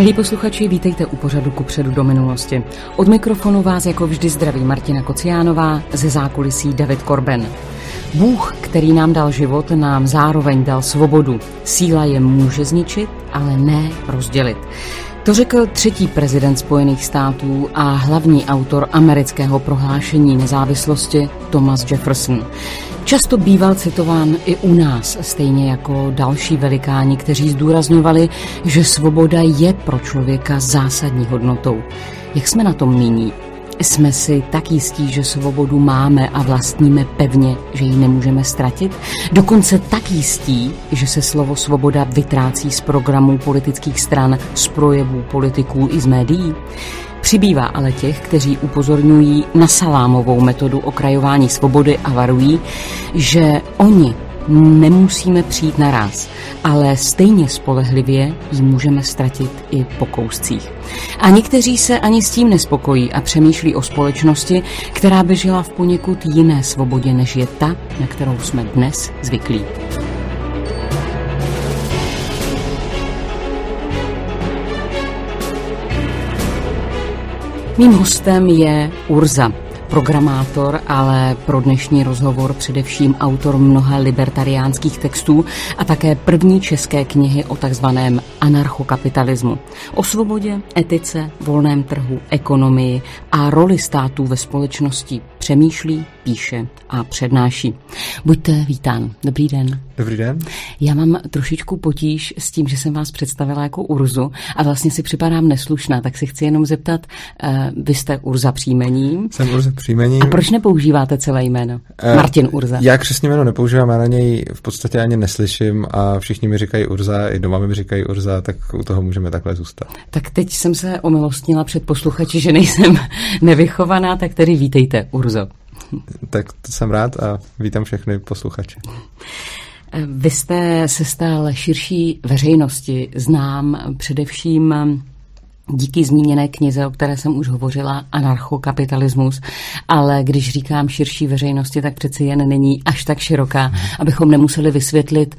Milí posluchači, vítejte u pořadu ku předu do minulosti. Od mikrofonu vás jako vždy zdraví Martina Kociánová, ze zákulisí David Korben. Bůh, který nám dal život, nám zároveň dal svobodu. Síla je může zničit, ale ne rozdělit. To řekl třetí prezident Spojených států a hlavní autor amerického prohlášení nezávislosti Thomas Jefferson. Často býval citován i u nás, stejně jako další velikáni, kteří zdůrazňovali, že svoboda je pro člověka zásadní hodnotou. Jak jsme na tom nyní? Jsme si tak jistí, že svobodu máme a vlastníme pevně, že ji nemůžeme ztratit? Dokonce tak jistí, že se slovo svoboda vytrácí z programů politických stran, z projevů politiků i z médií? Přibývá ale těch, kteří upozorňují na salámovou metodu okrajování svobody a varují, že oni nemusíme přijít naraz, ale stejně spolehlivě ji můžeme ztratit i po kouscích. A někteří se ani s tím nespokojí a přemýšlí o společnosti, která by žila v poněkud jiné svobodě, než je ta, na kterou jsme dnes zvyklí. Mým hostem je Urza, programátor, ale pro dnešní rozhovor především autor mnoha libertariánských textů a také první české knihy o takzvaném anarchokapitalismu. O svobodě, etice, volném trhu, ekonomii a roli států ve společnosti přemýšlí, píše a přednáší. Buďte vítán. Dobrý den. Dobrý den. Já mám trošičku potíž s tím, že jsem vás představila jako Urzu a vlastně si připadám neslušná, tak si chci jenom zeptat, uh, vy jste Urza příjmením. Jsem Urza příjmením. A proč nepoužíváte celé jméno? Uh, Martin Urza. Já křesní jméno nepoužívám, já na něj v podstatě ani neslyším a všichni mi říkají Urza, i doma mi říkají Urza, tak u toho můžeme takhle zůstat. Tak teď jsem se omilostnila před posluchači, že nejsem nevychovaná, tak tedy vítejte, Urzo. Tak to jsem rád a vítám všechny posluchače. Vy jste se stal širší veřejnosti znám především díky zmíněné knize, o které jsem už hovořila, Anarchokapitalismus, ale když říkám širší veřejnosti, tak přeci jen není až tak široká, abychom nemuseli vysvětlit,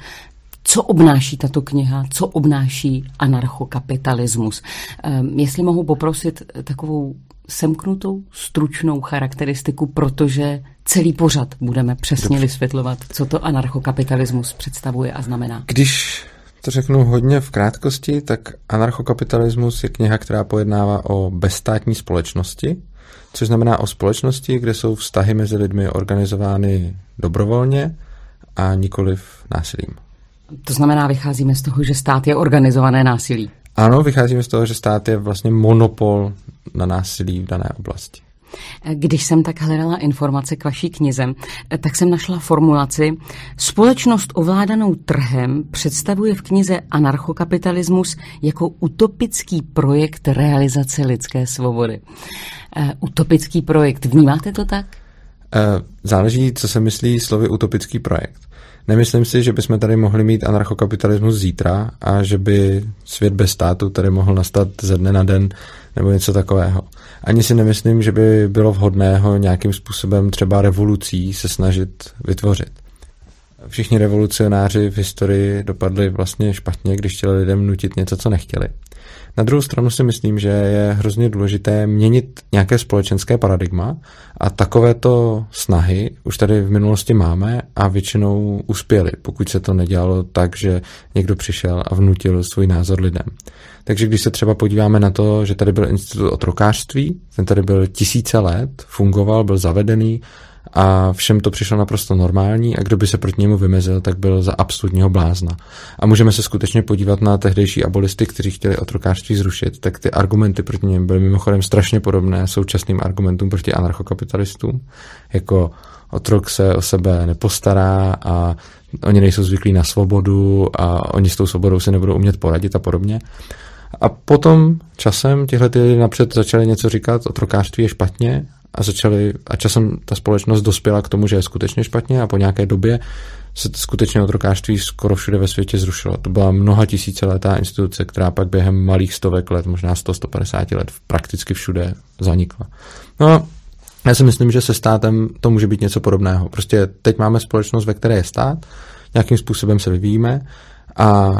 co obnáší tato kniha, co obnáší anarchokapitalismus. Ehm, jestli mohu poprosit takovou semknutou, stručnou charakteristiku, protože celý pořad budeme přesně Dobře. vysvětlovat, co to anarchokapitalismus představuje a znamená. Když to řeknu hodně v krátkosti, tak anarchokapitalismus je kniha, která pojednává o bezstátní společnosti, což znamená o společnosti, kde jsou vztahy mezi lidmi organizovány dobrovolně a nikoliv násilím. To znamená, vycházíme z toho, že stát je organizované násilí. Ano, vycházíme z toho, že stát je vlastně monopol na násilí v dané oblasti. Když jsem tak hledala informace k vaší knize, tak jsem našla formulaci Společnost ovládanou trhem představuje v knize Anarchokapitalismus jako utopický projekt realizace lidské svobody. Uh, utopický projekt, vnímáte to tak? Uh, záleží, co se myslí slovy utopický projekt. Nemyslím si, že bychom tady mohli mít anarchokapitalismus zítra a že by svět bez státu tady mohl nastat ze dne na den nebo něco takového. Ani si nemyslím, že by bylo vhodné ho nějakým způsobem třeba revolucí se snažit vytvořit. Všichni revolucionáři v historii dopadli vlastně špatně, když chtěli lidem nutit něco, co nechtěli. Na druhou stranu si myslím, že je hrozně důležité měnit nějaké společenské paradigma a takovéto snahy už tady v minulosti máme a většinou uspěly, pokud se to nedělalo tak, že někdo přišel a vnutil svůj názor lidem. Takže když se třeba podíváme na to, že tady byl institut otrokářství, ten tady byl tisíce let, fungoval, byl zavedený a všem to přišlo naprosto normální a kdo by se proti němu vymezil, tak byl za absolutního blázna. A můžeme se skutečně podívat na tehdejší abolisty, kteří chtěli otrokářství zrušit, tak ty argumenty proti něm byly mimochodem strašně podobné současným argumentům proti anarchokapitalistům, jako otrok se o sebe nepostará a oni nejsou zvyklí na svobodu a oni s tou svobodou si nebudou umět poradit a podobně. A potom časem tihle ty lidi napřed začali něco říkat, otrokářství je špatně a začali, a časem ta společnost dospěla k tomu, že je skutečně špatně a po nějaké době se skutečně otrokářství skoro všude ve světě zrušilo. To byla mnoha tisíce letá instituce, která pak během malých stovek let, možná 100-150 let prakticky všude zanikla. No, já si myslím, že se státem to může být něco podobného. Prostě teď máme společnost, ve které je stát, nějakým způsobem se vyvíjíme a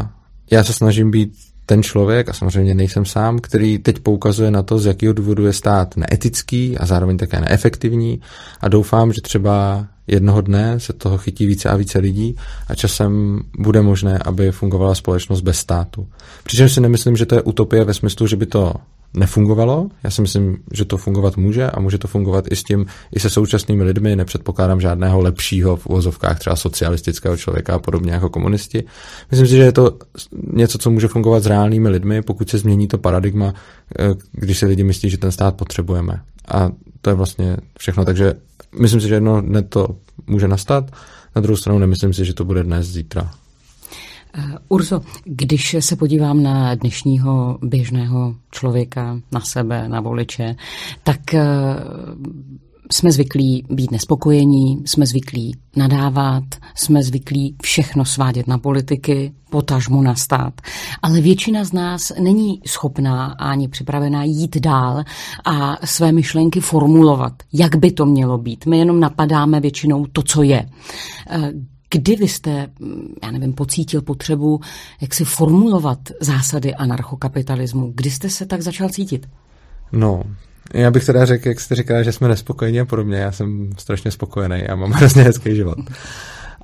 já se snažím být ten člověk, a samozřejmě nejsem sám, který teď poukazuje na to, z jakého důvodu je stát neetický a zároveň také neefektivní a doufám, že třeba jednoho dne se toho chytí více a více lidí a časem bude možné, aby fungovala společnost bez státu. Přičemž si nemyslím, že to je utopie ve smyslu, že by to nefungovalo. Já si myslím, že to fungovat může a může to fungovat i s tím, i se současnými lidmi. Nepředpokládám žádného lepšího v uvozovkách třeba socialistického člověka a podobně jako komunisti. Myslím si, že je to něco, co může fungovat s reálnými lidmi, pokud se změní to paradigma, eh, když se lidi myslí, že ten stát potřebujeme. A to je vlastně všechno. Takže myslím si, že jedno dne to může nastat. Na druhou stranu nemyslím si, že to bude dnes, zítra. Uh, Urzo, když se podívám na dnešního běžného člověka, na sebe, na voliče, tak uh, jsme zvyklí být nespokojení, jsme zvyklí nadávat, jsme zvyklí všechno svádět na politiky, potažmu na stát. Ale většina z nás není schopná ani připravená jít dál a své myšlenky formulovat, jak by to mělo být. My jenom napadáme většinou to, co je. Eh, kdy vy jste, já nevím, pocítil potřebu, jak si formulovat zásady anarchokapitalismu? Kdy jste se tak začal cítit? No, já bych teda řekl, jak jste říkala, že jsme nespokojení a podobně. Já jsem strašně spokojený a mám hrozně hezký život.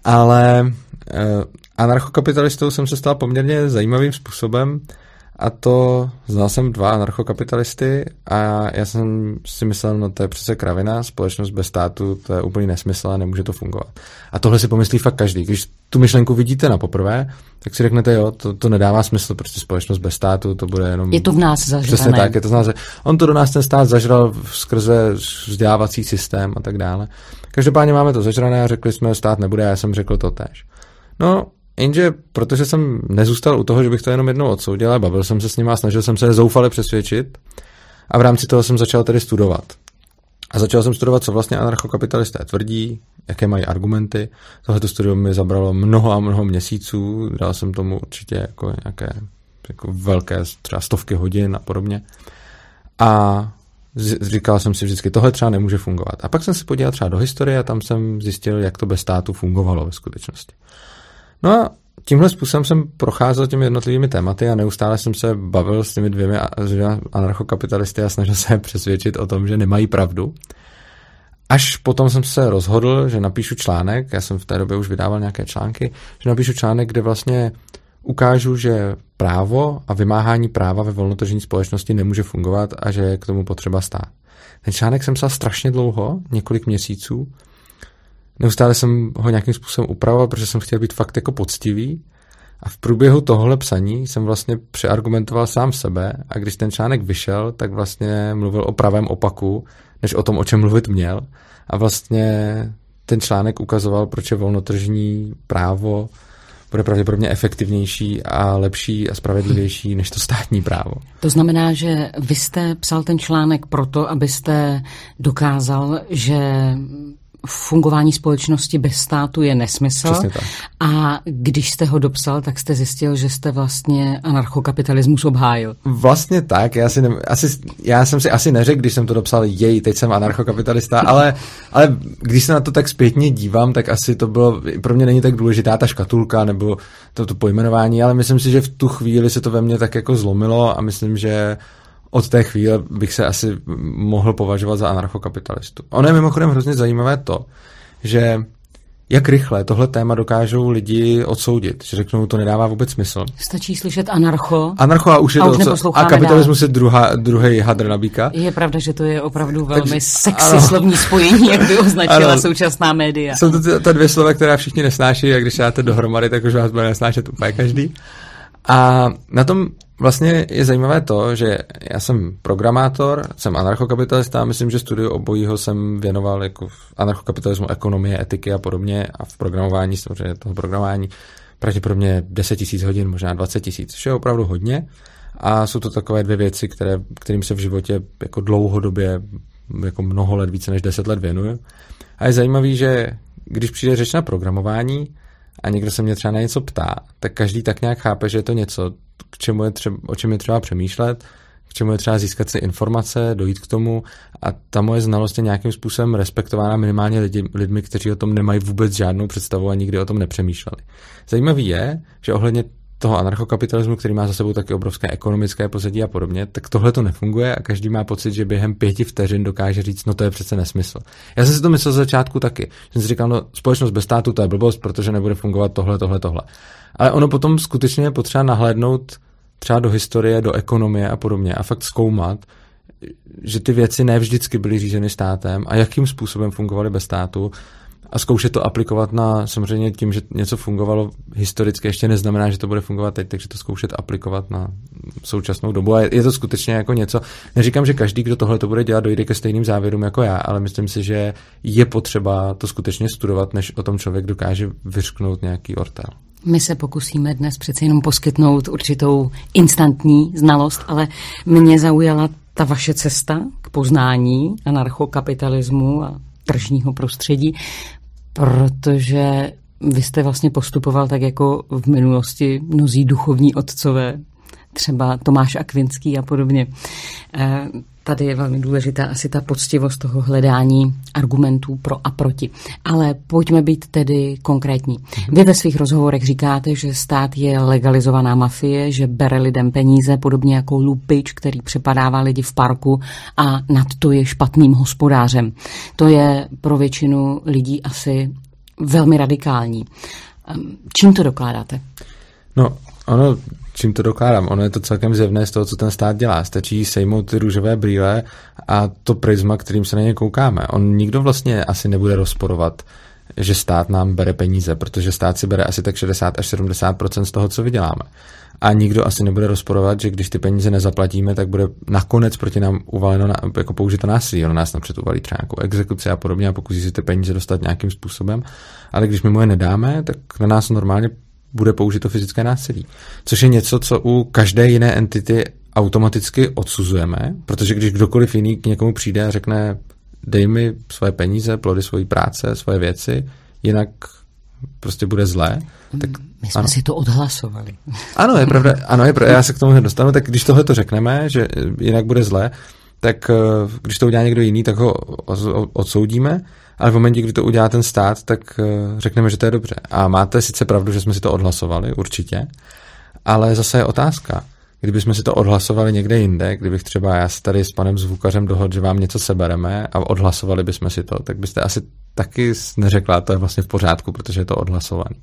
Ale eh, anarchokapitalistou jsem se stal poměrně zajímavým způsobem. A to znal jsem dva anarchokapitalisty a já jsem si myslel, no to je přece kravina, společnost bez státu, to je úplný nesmysl a nemůže to fungovat. A tohle si pomyslí fakt každý. Když tu myšlenku vidíte na poprvé, tak si řeknete, jo, to, to nedává smysl, prostě společnost bez státu, to bude jenom... Je to v nás zažrané. Přesně tak, je to v nás, on to do nás ten stát zažral skrze vzdělávací systém a tak dále. Každopádně máme to zažrané a řekli jsme, stát nebude, já jsem řekl to tež. No, Jenže protože jsem nezůstal u toho, že bych to jenom jednou odsoudil, ale bavil jsem se s nimi a snažil jsem se zoufale přesvědčit a v rámci toho jsem začal tedy studovat. A začal jsem studovat, co vlastně anarchokapitalisté tvrdí, jaké mají argumenty. Tohle studium mi zabralo mnoho a mnoho měsíců, dal jsem tomu určitě jako nějaké jako velké třeba stovky hodin a podobně. A říkal jsem si vždycky, tohle třeba nemůže fungovat. A pak jsem se podíval třeba do historie a tam jsem zjistil, jak to bez státu fungovalo ve skutečnosti. No a tímhle způsobem jsem procházel těmi jednotlivými tématy a neustále jsem se bavil s těmi dvěmi anarchokapitalisty a snažil se přesvědčit o tom, že nemají pravdu. Až potom jsem se rozhodl, že napíšu článek, já jsem v té době už vydával nějaké články, že napíšu článek, kde vlastně ukážu, že právo a vymáhání práva ve volnotržní společnosti nemůže fungovat a že je k tomu potřeba stát. Ten článek jsem psal strašně dlouho, několik měsíců, Neustále jsem ho nějakým způsobem upravoval, protože jsem chtěl být fakt jako poctivý. A v průběhu tohohle psaní jsem vlastně přeargumentoval sám sebe a když ten článek vyšel, tak vlastně mluvil o pravém opaku, než o tom, o čem mluvit měl. A vlastně ten článek ukazoval, proč je volnotržní právo bude pravděpodobně efektivnější a lepší a spravedlivější než to státní právo. To znamená, že vy jste psal ten článek proto, abyste dokázal, že fungování společnosti bez státu je nesmysl. A když jste ho dopsal, tak jste zjistil, že jste vlastně anarchokapitalismus obhájil. Vlastně tak. Já, si ne, asi, já jsem si asi neřekl, když jsem to dopsal, jej, teď jsem anarchokapitalista, ale, ale když se na to tak zpětně dívám, tak asi to bylo, pro mě není tak důležitá ta škatulka nebo to, to pojmenování, ale myslím si, že v tu chvíli se to ve mně tak jako zlomilo a myslím, že od té chvíle bych se asi mohl považovat za anarchokapitalistu. Ono je mimochodem hrozně zajímavé to, že jak rychle tohle téma dokážou lidi odsoudit, že řeknou, to nedává vůbec smysl. Stačí slyšet anarcho. Anarcho a už je a to, už co, a kapitalismus dál. je druhá, druhý hadr na bíka. Je pravda, že to je opravdu velmi Takže, sexy ano. slovní spojení, jak by označila ano. současná média. Jsou to ta dvě slova, která všichni nesnáší a když dáte dohromady, tak už vás bude nesnášet úplně každý. A na tom vlastně je zajímavé to, že já jsem programátor, jsem anarchokapitalista a myslím, že studiu obojího jsem věnoval jako v anarchokapitalismu, ekonomie, etiky a podobně a v programování, samozřejmě toho programování, pravděpodobně 10 tisíc hodin, možná 20 tisíc, což je opravdu hodně. A jsou to takové dvě věci, které, kterým se v životě jako dlouhodobě, jako mnoho let, více než 10 let věnuju. A je zajímavý, že když přijde řeč na programování, a někdo se mě třeba na něco ptá, tak každý tak nějak chápe, že je to něco, k čemu je třeba, o čem je třeba přemýšlet, k čemu je třeba získat si informace, dojít k tomu a ta moje znalost je nějakým způsobem respektována minimálně lidi, lidmi, kteří o tom nemají vůbec žádnou představu a nikdy o tom nepřemýšleli. Zajímavý je, že ohledně toho anarchokapitalismu, který má za sebou taky obrovské ekonomické pozadí a podobně, tak tohle to nefunguje a každý má pocit, že během pěti vteřin dokáže říct, no to je přece nesmysl. Já jsem si to myslel z začátku taky. Jsem si říkal, no společnost bez státu to je blbost, protože nebude fungovat tohle, tohle, tohle. Ale ono potom skutečně je potřeba nahlédnout třeba do historie, do ekonomie a podobně a fakt zkoumat, že ty věci ne vždycky byly řízeny státem a jakým způsobem fungovaly bez státu a zkoušet to aplikovat na, samozřejmě tím, že něco fungovalo historicky, ještě neznamená, že to bude fungovat teď, takže to zkoušet aplikovat na současnou dobu. A je to skutečně jako něco, neříkám, že každý, kdo tohle to bude dělat, dojde ke stejným závěrům jako já, ale myslím si, že je potřeba to skutečně studovat, než o tom člověk dokáže vyřknout nějaký ortel. My se pokusíme dnes přece jenom poskytnout určitou instantní znalost, ale mě zaujala ta vaše cesta k poznání anarchokapitalismu a tržního prostředí, protože vy jste vlastně postupoval tak jako v minulosti mnozí duchovní otcové, třeba Tomáš Akvinský a podobně. Tady je velmi důležitá asi ta poctivost toho hledání argumentů pro a proti. Ale pojďme být tedy konkrétní. Vy ve svých rozhovorech říkáte, že stát je legalizovaná mafie, že bere lidem peníze, podobně jako lupič, který přepadává lidi v parku a nad to je špatným hospodářem. To je pro většinu lidí asi velmi radikální. Ehm, čím to dokládáte? No, ono čím to dokládám. Ono je to celkem zjevné z toho, co ten stát dělá. Stačí sejmout ty růžové brýle a to prisma, kterým se na ně koukáme. On nikdo vlastně asi nebude rozporovat, že stát nám bere peníze, protože stát si bere asi tak 60 až 70 z toho, co vyděláme. A nikdo asi nebude rozporovat, že když ty peníze nezaplatíme, tak bude nakonec proti nám uvaleno na, jako použito násilí. On nás napřed uvalí třeba nějakou exekuci a podobně a pokusí si ty peníze dostat nějakým způsobem. Ale když my mu je nedáme, tak na nás normálně bude použito fyzické násilí. Což je něco, co u každé jiné entity automaticky odsuzujeme, protože když kdokoliv jiný k někomu přijde a řekne dej mi svoje peníze, plody svojí práce, svoje věci, jinak prostě bude zlé. Tak, My jsme ano. si to odhlasovali. Ano, je pravda, ano, je pravda, já se k tomu dostanu, tak když tohle to řekneme, že jinak bude zlé, tak eh, když to udělá někdo jiný, tak ho odsoudíme ale v momentě, kdy to udělá ten stát, tak eh, řekneme, že to je dobře. A máte sice pravdu, že jsme si to odhlasovali, určitě, ale zase je otázka. Kdybychom si to odhlasovali někde jinde, kdybych třeba já se tady s panem zvukařem dohodl, že vám něco sebereme a odhlasovali bychom si to, tak byste asi taky neřekla, to je vlastně v pořádku, protože je to odhlasovaný.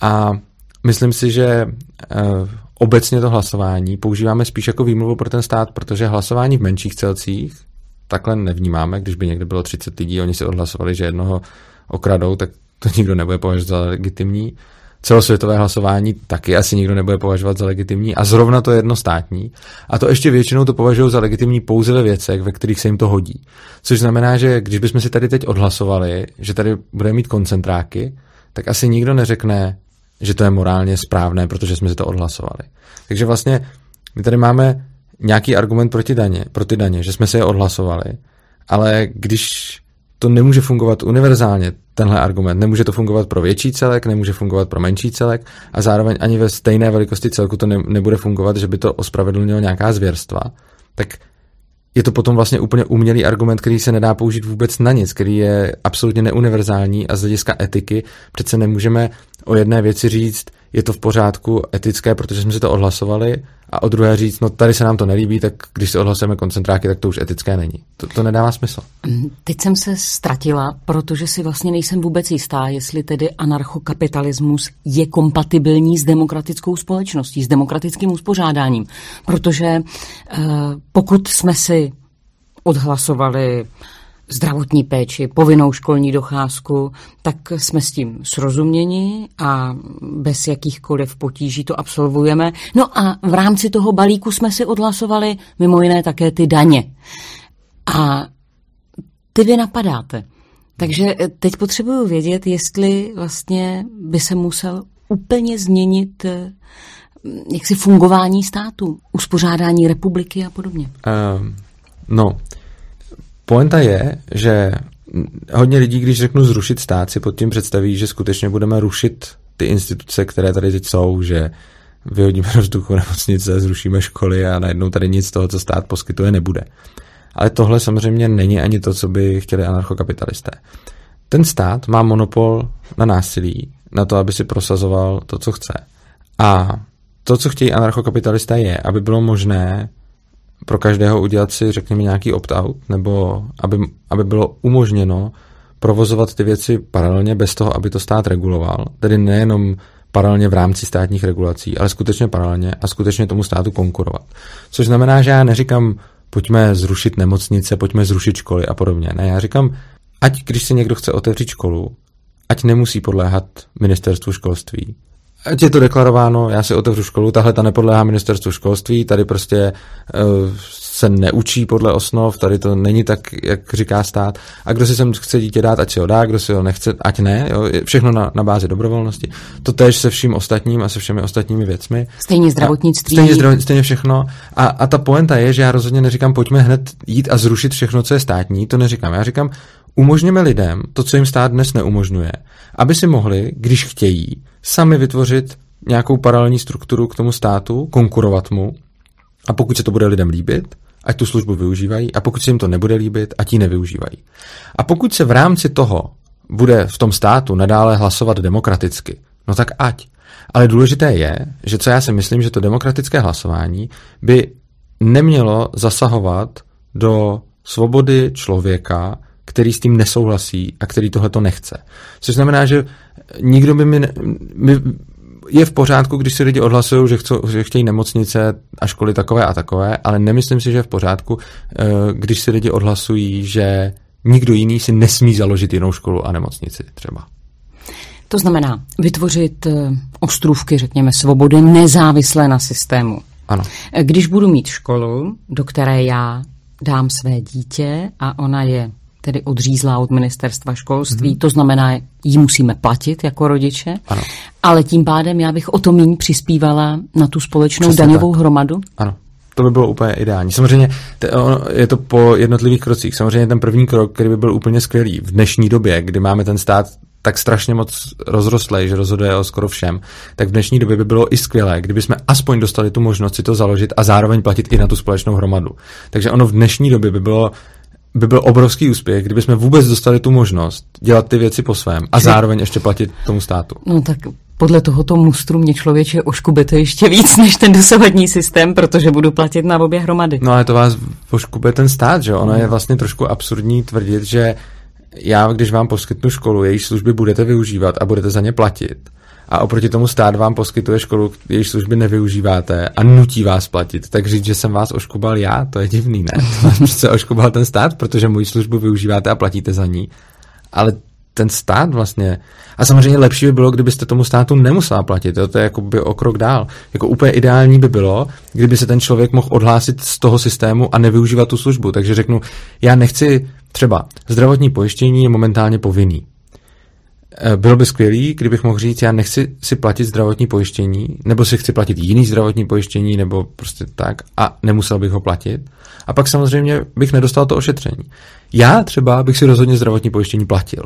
A myslím si, že uh, obecně to hlasování používáme spíš jako výmluvu pro ten stát, protože hlasování v menších celcích takhle nevnímáme, když by někde bylo 30 lidí, oni si odhlasovali, že jednoho okradou, tak to nikdo nebude považovat za legitimní. Celosvětové hlasování taky asi nikdo nebude považovat za legitimní a zrovna to je jednostátní. A to ještě většinou to považují za legitimní pouze ve věcech, ve kterých se jim to hodí. Což znamená, že když bychom si tady teď odhlasovali, že tady bude mít koncentráky, tak asi nikdo neřekne, že to je morálně správné, protože jsme si to odhlasovali. Takže vlastně my tady máme nějaký argument proti daně, proti daně, že jsme si je odhlasovali, ale když to nemůže fungovat univerzálně, tenhle argument. Nemůže to fungovat pro větší celek, nemůže fungovat pro menší celek a zároveň ani ve stejné velikosti celku to ne, nebude fungovat, že by to ospravedlnilo nějaká zvěrstva. Tak je to potom vlastně úplně umělý argument, který se nedá použít vůbec na nic, který je absolutně neuniverzální a z hlediska etiky přece nemůžeme o jedné věci říct, je to v pořádku etické, protože jsme si to odhlasovali a o druhé říct, no tady se nám to nelíbí, tak když si odhlasujeme koncentráky, tak to už etické není. To, to nedává smysl. Mm, teď jsem se ztratila, protože si vlastně nejsem vůbec jistá, jestli tedy anarchokapitalismus je kompatibilní s demokratickou společností, s demokratickým uspořádáním. Protože uh, pokud jsme si odhlasovali zdravotní péči, povinnou školní docházku, tak jsme s tím srozuměni a bez jakýchkoliv potíží to absolvujeme. No a v rámci toho balíku jsme si odhlasovali mimo jiné také ty daně. A ty vy napadáte. Takže teď potřebuju vědět, jestli vlastně by se musel úplně změnit eh, jaksi fungování státu, uspořádání republiky a podobně. Um, no, Poenta je, že hodně lidí, když řeknu zrušit stát, si pod tím představí, že skutečně budeme rušit ty instituce, které tady teď jsou, že vyhodíme do vzduchu nemocnice, zrušíme školy a najednou tady nic z toho, co stát poskytuje, nebude. Ale tohle samozřejmě není ani to, co by chtěli anarchokapitalisté. Ten stát má monopol na násilí, na to, aby si prosazoval to, co chce. A to, co chtějí anarchokapitalisté, je, aby bylo možné pro každého udělat si, řekněme, nějaký opt-out, nebo aby, aby bylo umožněno provozovat ty věci paralelně bez toho, aby to stát reguloval. Tedy nejenom paralelně v rámci státních regulací, ale skutečně paralelně a skutečně tomu státu konkurovat. Což znamená, že já neříkám, pojďme zrušit nemocnice, pojďme zrušit školy a podobně. Ne, já říkám, ať když si někdo chce otevřít školu, ať nemusí podléhat ministerstvu školství, Ať je to deklarováno, já si otevřu školu, tahle ta nepodléhá ministerstvu školství, tady prostě uh, se neučí podle osnov, tady to není tak, jak říká stát. A kdo si sem chce dítě dát, ať si ho dá, kdo si ho nechce, ať ne. Jo, všechno na, na bázi dobrovolnosti. To tež se vším ostatním a se všemi ostatními věcmi. Stejně zdravotnictví. A stejně, zdravotnictví, stejně všechno. A, a ta poenta je, že já rozhodně neříkám, pojďme hned jít a zrušit všechno, co je státní, to neříkám. Já říkám, umožněme lidem to, co jim stát dnes neumožňuje, aby si mohli, když chtějí, sami vytvořit nějakou paralelní strukturu k tomu státu, konkurovat mu a pokud se to bude lidem líbit, ať tu službu využívají a pokud se jim to nebude líbit, ať ji nevyužívají. A pokud se v rámci toho bude v tom státu nadále hlasovat demokraticky, no tak ať. Ale důležité je, že co já si myslím, že to demokratické hlasování by nemělo zasahovat do svobody člověka, který s tím nesouhlasí a který tohle to nechce. Což znamená, že nikdo by mi, ne, mi je v pořádku, když si lidi odhlasují, že, chcou, že chtějí nemocnice a školy takové a takové, ale nemyslím si, že je v pořádku, eh, když si lidi odhlasují, že nikdo jiný si nesmí založit jinou školu a nemocnici třeba. To znamená vytvořit eh, ostrůvky, řekněme, svobody nezávislé na systému. Ano. Eh, když budu mít školu, do které já dám své dítě a ona je tedy odřízlá od ministerstva školství, mm-hmm. to znamená, ji musíme platit jako rodiče, ano. ale tím pádem já bych o to méně přispívala na tu společnou Přesně daňovou tak. hromadu. Ano. To by bylo úplně ideální. Samozřejmě je to po jednotlivých krocích. Samozřejmě ten první krok, který by byl úplně skvělý v dnešní době, kdy máme ten stát tak strašně moc rozrostlej, že rozhoduje o skoro všem, tak v dnešní době by bylo i skvělé, kdyby jsme aspoň dostali tu možnost si to založit a zároveň platit i na tu společnou hromadu. Takže ono v dnešní době by bylo by byl obrovský úspěch, kdyby jsme vůbec dostali tu možnost dělat ty věci po svém a zároveň ještě platit tomu státu. No tak podle tohoto mustru mě člověče oškubete ještě víc než ten dosavadní systém, protože budu platit na obě hromady. No ale to vás oškube ten stát, že ono je vlastně trošku absurdní tvrdit, že já, když vám poskytnu školu, její služby budete využívat a budete za ně platit, a oproti tomu stát vám poskytuje školu, jejíž služby nevyužíváte a nutí vás platit. Tak říct, že jsem vás oškubal já, to je divný, ne? To přece oškubal ten stát, protože moji službu využíváte a platíte za ní. Ale ten stát vlastně. A samozřejmě lepší by bylo, kdybyste tomu státu nemusela platit. To je jako by o krok dál. Jako úplně ideální by bylo, kdyby se ten člověk mohl odhlásit z toho systému a nevyužívat tu službu. Takže řeknu, já nechci třeba zdravotní pojištění je momentálně povinný. Eh, bylo by skvělý, kdybych mohl říct, já nechci si platit zdravotní pojištění, nebo si chci platit jiný zdravotní pojištění, nebo prostě tak, a nemusel bych ho platit. A pak samozřejmě bych nedostal to ošetření. Já třeba bych si rozhodně zdravotní pojištění platil,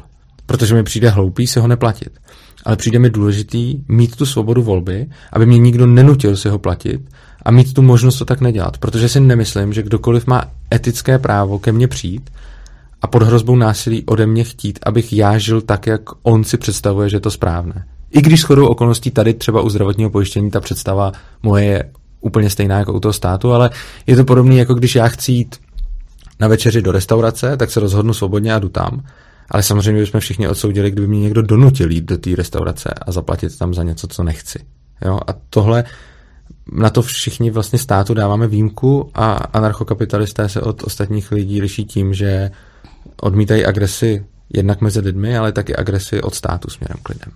protože mi přijde hloupý si ho neplatit. Ale přijde mi důležitý mít tu svobodu volby, aby mě nikdo nenutil si ho platit a mít tu možnost to tak nedělat, protože si nemyslím, že kdokoliv má etické právo ke mně přijít a pod hrozbou násilí ode mě chtít, abych já žil tak, jak on si představuje, že je to správné. I když shodou okolností tady třeba u zdravotního pojištění ta představa moje je úplně stejná jako u toho státu, ale je to podobné, jako když já chci jít na večeři do restaurace, tak se rozhodnu svobodně a jdu tam. Ale samozřejmě bychom všichni odsoudili, kdyby mě někdo donutil jít do té restaurace a zaplatit tam za něco, co nechci. Jo? A tohle, na to všichni vlastně státu dáváme výjimku a anarchokapitalisté se od ostatních lidí liší tím, že odmítají agresi jednak mezi lidmi, ale taky agresi od státu směrem k lidem.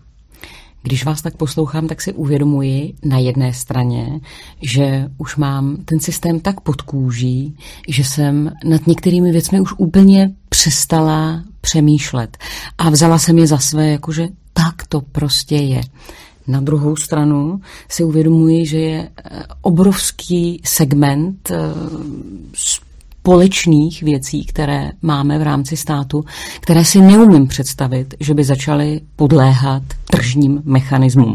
Když vás tak poslouchám, tak si uvědomuji na jedné straně, že už mám ten systém tak pod kůží, že jsem nad některými věcmi už úplně přestala přemýšlet. A vzala jsem je za své, jakože tak to prostě je. Na druhou stranu si uvědomuji, že je eh, obrovský segment eh, společných věcí, které máme v rámci státu, které si neumím představit, že by začaly podléhat tržním mechanismům.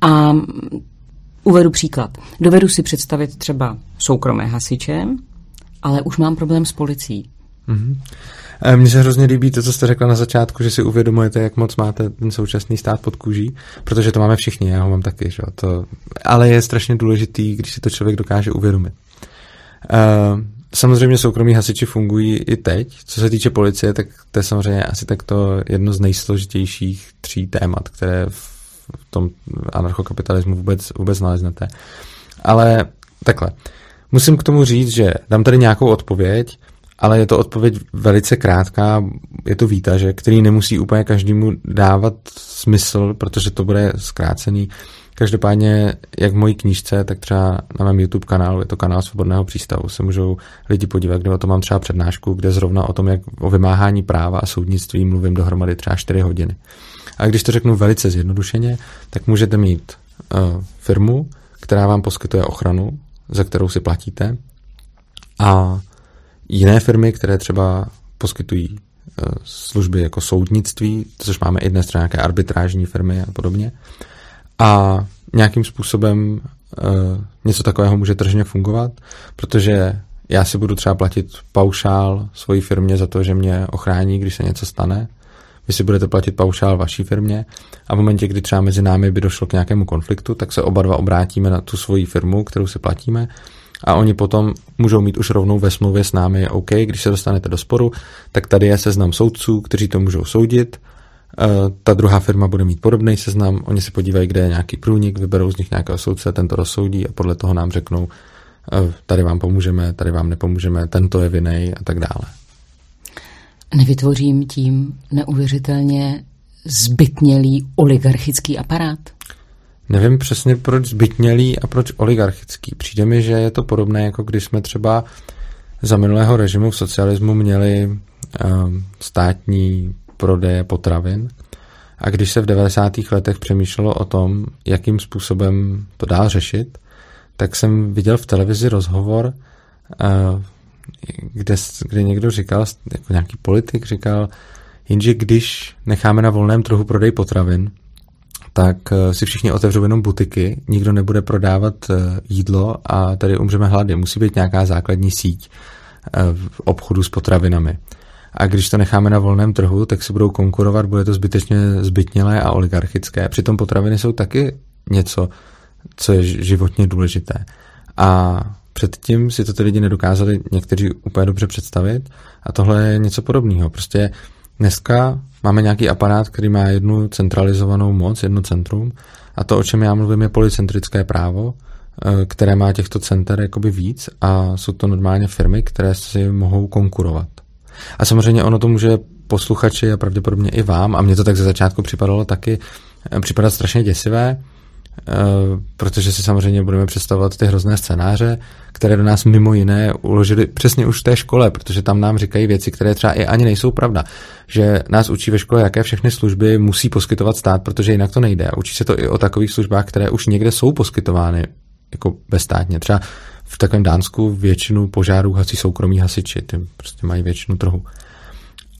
A uvedu příklad. Dovedu si představit třeba soukromé hasiče, ale už mám problém s policií. Mm-hmm. Mně se hrozně líbí to, co jste řekla na začátku, že si uvědomujete, jak moc máte ten současný stát pod kůží, protože to máme všichni, já ho mám taky, že? To, ale je strašně důležitý, když si to člověk dokáže uvědomit. Uh, samozřejmě soukromí hasiči fungují i teď. Co se týče policie, tak to je samozřejmě asi takto jedno z nejsložitějších tří témat, které v tom anarchokapitalismu vůbec, vůbec naleznete. Ale takhle. Musím k tomu říct, že dám tady nějakou odpověď, ale je to odpověď velice krátká, je to výtaže, který nemusí úplně každému dávat smysl, protože to bude zkrácený. Každopádně, jak v mojí knížce, tak třeba na mém YouTube kanálu, je to kanál Svobodného přístavu, se můžou lidi podívat, kde o tom mám třeba přednášku, kde zrovna o tom, jak o vymáhání práva a soudnictví mluvím dohromady třeba 4 hodiny. A když to řeknu velice zjednodušeně, tak můžete mít uh, firmu, která vám poskytuje ochranu, za kterou si platíte, a jiné firmy, které třeba poskytují uh, služby jako soudnictví, což máme i dnes třeba nějaké arbitrážní firmy a podobně. A nějakým způsobem uh, něco takového může tržně fungovat, protože já si budu třeba platit paušál svojí firmě za to, že mě ochrání, když se něco stane, vy si budete platit paušál vaší firmě. A v momentě, kdy třeba mezi námi by došlo k nějakému konfliktu, tak se oba dva obrátíme na tu svoji firmu, kterou si platíme. A oni potom můžou mít už rovnou ve smlouvě s námi, OK, když se dostanete do sporu, tak tady je seznam soudců, kteří to můžou soudit, ta druhá firma bude mít podobný seznam, oni se podívají, kde je nějaký průnik, vyberou z nich nějakého soudce, ten to rozsoudí a podle toho nám řeknou, e, tady vám pomůžeme, tady vám nepomůžeme, tento je vinej a tak dále. Nevytvořím tím neuvěřitelně zbytnělý oligarchický aparát? Nevím přesně, proč zbytnělý a proč oligarchický. Přijde mi, že je to podobné, jako když jsme třeba za minulého režimu v socialismu měli um, státní prodeje potravin a když se v 90. letech přemýšlelo o tom, jakým způsobem to dál řešit, tak jsem viděl v televizi rozhovor uh, kde, kde někdo říkal, jako nějaký politik říkal, jenže když necháme na volném trhu prodej potravin, tak eh, si všichni otevřou jenom butiky, nikdo nebude prodávat eh, jídlo a tady umřeme hlady. Musí být nějaká základní síť eh, v obchodu s potravinami. A když to necháme na volném trhu, tak si budou konkurovat, bude to zbytečně zbytnělé a oligarchické. Přitom potraviny jsou taky něco, co je životně důležité. A Předtím si to ty lidi nedokázali někteří úplně dobře představit a tohle je něco podobného. Prostě dneska máme nějaký aparát, který má jednu centralizovanou moc, jedno centrum a to, o čem já mluvím, je policentrické právo, eh, které má těchto center jakoby víc a jsou to normálně firmy, které si mohou konkurovat. A samozřejmě ono to může posluchači a pravděpodobně i vám, a mně to tak ze začátku připadalo taky, eh, připadat strašně děsivé, Eh, protože si samozřejmě budeme představovat ty hrozné scénáře, které do nás mimo jiné uložili přesně už v té škole, protože tam nám říkají věci, které třeba i ani nejsou pravda. Že nás učí ve škole, jaké všechny služby musí poskytovat stát, protože jinak to nejde. Učí se to i o takových službách, které už někde jsou poskytovány jako bezstátně. Třeba v takovém Dánsku většinu požárů hasí soukromí hasiči, ty prostě mají většinu trhu.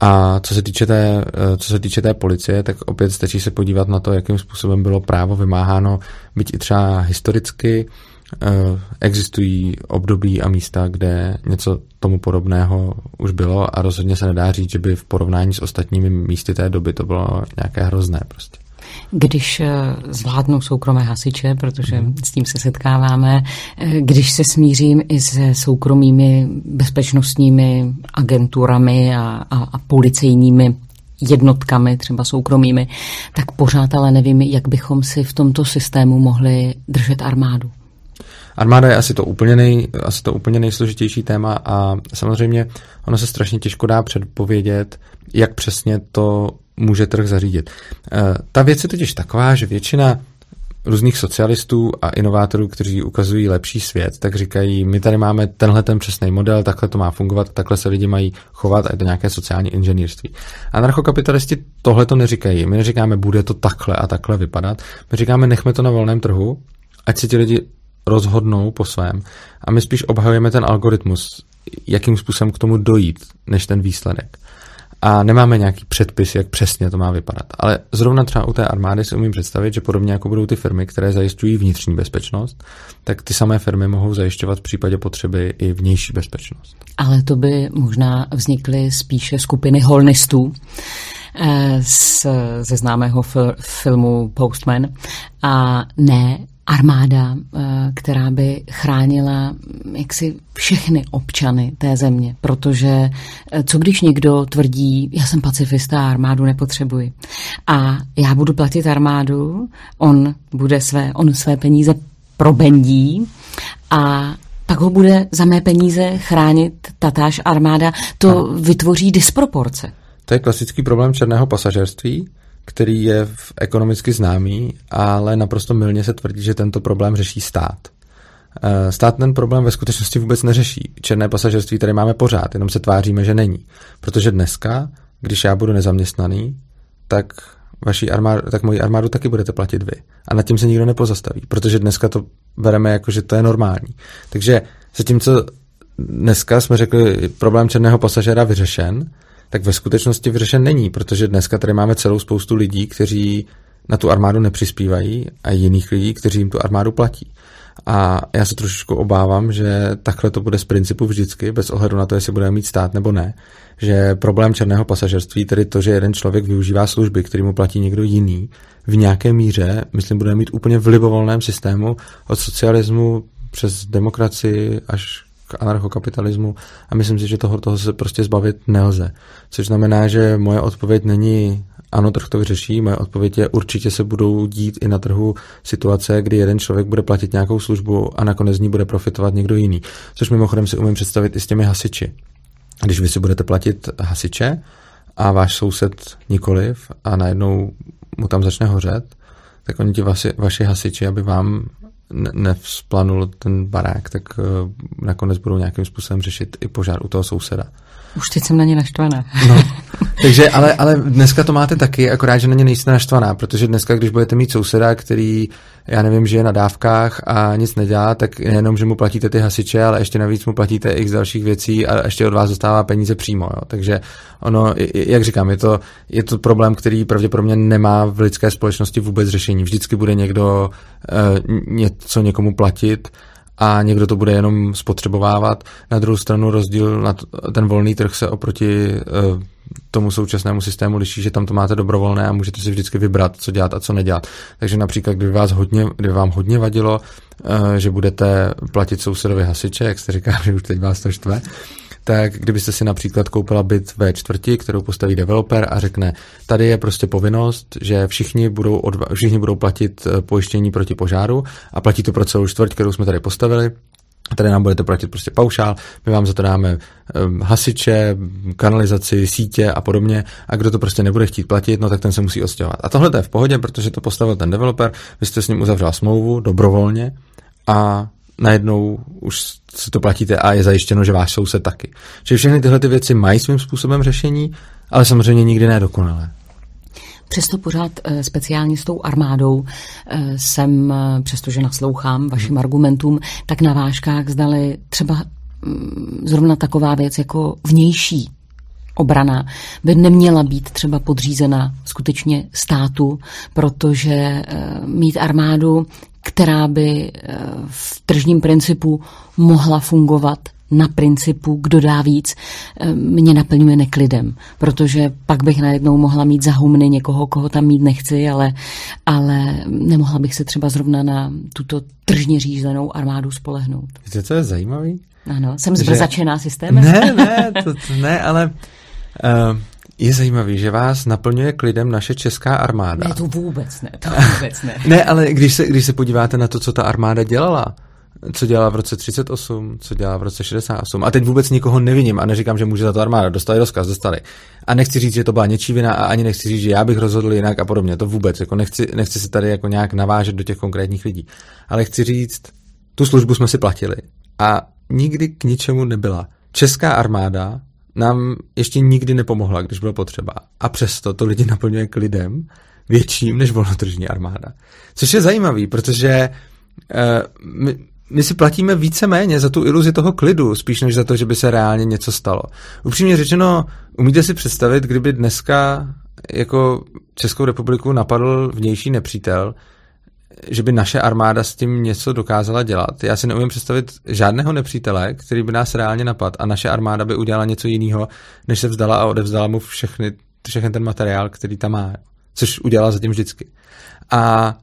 A co se, týče té, eh, co se týče té policie, tak opět stačí se podívat na to, jakým způsobem bylo právo vymáháno, byť i třeba historicky. Eh, existují období a místa, kde něco tomu podobného už bylo a rozhodně se nedá říct, že by v porovnání s ostatními místy té doby to bylo nějaké hrozné prostě když eh, zvládnou soukromé hasiče, protože s tím se setkáváme, eh, když se smířím i se soukromými bezpečnostními agenturami a, a, a policejními jednotkami, třeba soukromými, tak pořád ale nevím, jak bychom si v tomto systému mohli držet armádu. Armáda je asi to úplně, nej, asi to úplně nejsložitější téma a samozřejmě ono se strašně těžko dá předpovědět, jak přesně to může trh zařídit. Eh, ta věc je totiž taková, že většina různých socialistů a inovátorů, kteří ukazují lepší svět, tak říkají, my tady máme tenhle ten přesný model, takhle to má fungovat, takhle se lidi mají chovat a je to nějaké sociální inženýrství. Anarchokapitalisti tohle to neříkají. My neříkáme, bude to takhle a takhle vypadat. My říkáme, nechme to na volném trhu, ať si ti lidi rozhodnou po svém. A my spíš obhajujeme ten algoritmus, jakým způsobem k tomu dojít, než ten výsledek. A nemáme nějaký předpis, jak přesně to má vypadat. Ale zrovna třeba u té armády si umím představit, že podobně jako budou ty firmy, které zajišťují vnitřní bezpečnost, tak ty samé firmy mohou zajišťovat v případě potřeby i vnější bezpečnost. Ale to by možná vznikly spíše skupiny holnistů eh, z, ze známého fil, filmu Postman a ne armáda, eh, která by chránila jaksi všechny občany té země, protože eh, co když někdo tvrdí, já jsem pacifista a armádu nepotřebuji a já budu platit armádu, on bude své, on své peníze probendí a pak ho bude za mé peníze chránit tatáž armáda, to a. vytvoří disproporce. To je klasický problém černého pasažerství, který je ekonomicky známý, ale naprosto milně se tvrdí, že tento problém řeší stát. Eh, stát ten problém ve skutečnosti vůbec neřeší. Černé pasažerství tady máme pořád, jenom se tváříme, že není. Protože dneska, když já budu nezaměstnaný, tak vaší armádu, tak moji armádu taky budete platit vy. A nad tím se nikdo nepozastaví, protože dneska to bereme jako, že to je normální. Takže zatímco dneska jsme řekli, problém černého pasažera vyřešen, tak ve skutečnosti vyřešen není, protože dneska tady máme celou spoustu lidí, kteří na tu armádu nepřispívají a jiných lidí, kteří jim tu armádu platí. A já se trošičku obávám, že takhle to bude z principu vždycky, bez ohledu na to, jestli budeme mít stát nebo ne. Že problém černého pasažerství, tedy to, že jeden člověk využívá služby, který mu platí někdo jiný, v nějaké míře, myslím, budeme mít úplně v libovolném systému od socialismu přes demokracii až k anarchokapitalismu a myslím si, že toho, toho se prostě zbavit nelze. Což znamená, že moje odpověď není ano, trh to vyřeší. Moje odpověď je, určitě se budou dít i na trhu situace, kdy jeden člověk bude platit nějakou službu a nakonec z ní bude profitovat někdo jiný. Což mimochodem si umím představit i s těmi hasiči. Když vy si budete platit hasiče a váš soused nikoliv a najednou mu tam začne hořet, tak oni ti vaši, vaši hasiči, aby vám nevzplanul ten barák, tak uh, nakonec budou nějakým způsobem řešit i požár u toho souseda. Už teď jsem na ně naštvaná. No, takže, ale, ale dneska to máte taky, akorát, že na ně nejste naštvaná, protože dneska, když budete mít souseda, který, já nevím, žije na dávkách a nic nedělá, tak nejenom, že mu platíte ty hasiče, ale ještě navíc mu platíte x dalších věcí a ještě od vás dostává peníze přímo. Jo. Takže ono, jak říkám, je to, je to problém, který pravděpodobně nemá v lidské společnosti vůbec řešení. Vždycky bude někdo uh, něco někomu platit, a někdo to bude jenom spotřebovávat. Na druhou stranu rozdíl na ten volný trh se oproti eh, tomu současnému systému liší, že tam to máte dobrovolné a můžete si vždycky vybrat, co dělat a co nedělat. Takže například, kdyby, vás hodně, kdyby vám hodně vadilo, eh, že budete platit sousedovi hasiče, jak jste říká, že už teď vás to štve, tak kdybyste si například koupila byt ve čtvrti, kterou postaví developer a řekne, tady je prostě povinnost, že všichni budou, odva- všichni budou platit eh, pojištění proti požáru a platí to pro celou čtvrť, kterou jsme tady postavili, Tady nám budete platit prostě paušál, my vám za to dáme um, hasiče, kanalizaci, sítě a podobně a kdo to prostě nebude chtít platit, no tak ten se musí odstěhovat. A tohle to je v pohodě, protože to postavil ten developer, vy jste s ním uzavřela smlouvu dobrovolně a najednou už si to platíte a je zajištěno, že váš soused taky. Čili všechny tyhle ty věci mají svým způsobem řešení, ale samozřejmě nikdy nedokonalé. Přesto pořád eh, speciálně s tou armádou eh, jsem, eh, přestože naslouchám vašim argumentům, tak na vážkách zdali třeba mm, zrovna taková věc jako vnější obrana by neměla být třeba podřízena skutečně státu, protože mít armádu která by eh, v tržním principu mohla fungovat na principu, kdo dá víc, eh, mě naplňuje neklidem, protože pak bych najednou mohla mít za humny někoho, koho tam mít nechci, ale, ale nemohla bych se třeba zrovna na tuto tržně řízenou armádu spolehnout. Víte, co je zajímavý? Ano, jsem zbrzačená systémem. Ne, ne, to, to ne, ale uh, je zajímavý, že vás naplňuje klidem naše česká armáda. Ne, to vůbec ne, to vůbec ne. ne, ale když se, když se podíváte na to, co ta armáda dělala, co dělala v roce 38, co dělala v roce 68. A teď vůbec nikoho neviním a neříkám, že může za to armáda. Dostali rozkaz, dostali. A nechci říct, že to byla něčí vina a ani nechci říct, že já bych rozhodl jinak a podobně. To vůbec. Jako nechci, nechci se tady jako nějak navážet do těch konkrétních lidí. Ale chci říct, tu službu jsme si platili a nikdy k ničemu nebyla. Česká armáda nám ještě nikdy nepomohla, když bylo potřeba. A přesto to lidi naplňuje klidem větším než volnotržní armáda. Což je zajímavý, protože uh, my, my si platíme více méně za tu iluzi toho klidu, spíš než za to, že by se reálně něco stalo. Upřímně řečeno, umíte si představit, kdyby dneska jako Českou republiku napadl vnější nepřítel, že by naše armáda s tím něco dokázala dělat. Já si neumím představit žádného nepřítele, který by nás reálně napadl a naše armáda by udělala něco jiného, než se vzdala a odevzdala mu všechny, všechny ten materiál, který tam má. Což udělala zatím vždycky. A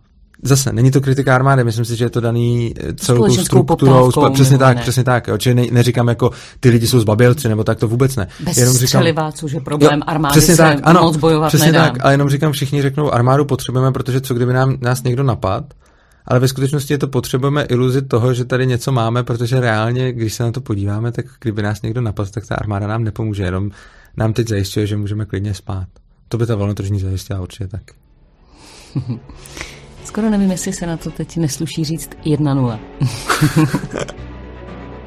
Zase, není to kritika armády, myslím si, že je to daný eh, celou tu strukturou. Spa, přesně tak, ne. přesně tak. Čili ne, neříkám jako ty lidi jsou zbabělci, nebo tak to vůbec ne. Bez jenom říkám, což je problém jo, armády přesně se tak, ano, moc bojovat přesně nedá. tak, ale jenom říkám, všichni řeknou, armádu potřebujeme, protože co kdyby nám, nás někdo napad, ale ve skutečnosti je to potřebujeme iluzi toho, že tady něco máme, protože reálně, když se na to podíváme, tak kdyby nás někdo napadl, tak ta armáda nám nepomůže, jenom nám teď zajišťuje, že můžeme klidně spát. To by ta volnotržní zajistila určitě tak. Skoro nevím, jestli se na to teď nesluší říct 1-0.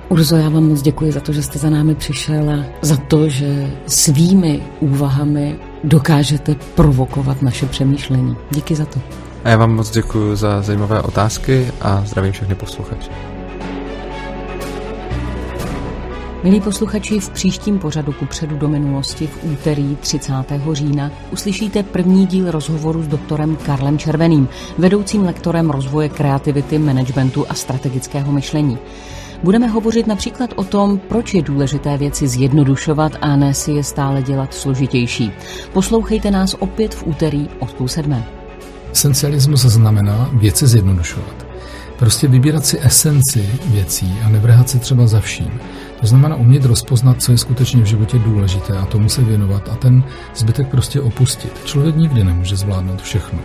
Urzo, já vám moc děkuji za to, že jste za námi přišel a za to, že svými úvahami dokážete provokovat naše přemýšlení. Díky za to. A já vám moc děkuji za zajímavé otázky a zdravím všechny posluchače. Milí posluchači, v příštím pořadu ku předu do minulosti v úterý 30. října uslyšíte první díl rozhovoru s doktorem Karlem Červeným, vedoucím lektorem rozvoje kreativity, managementu a strategického myšlení. Budeme hovořit například o tom, proč je důležité věci zjednodušovat a ne si je stále dělat složitější. Poslouchejte nás opět v úterý od půl sedmé. Esencialismus znamená věci zjednodušovat. Prostě vybírat si esenci věcí a nevrhat se třeba za vším. To znamená umět rozpoznat, co je skutečně v životě důležité a tomu se věnovat a ten zbytek prostě opustit. Člověk nikdy nemůže zvládnout všechno.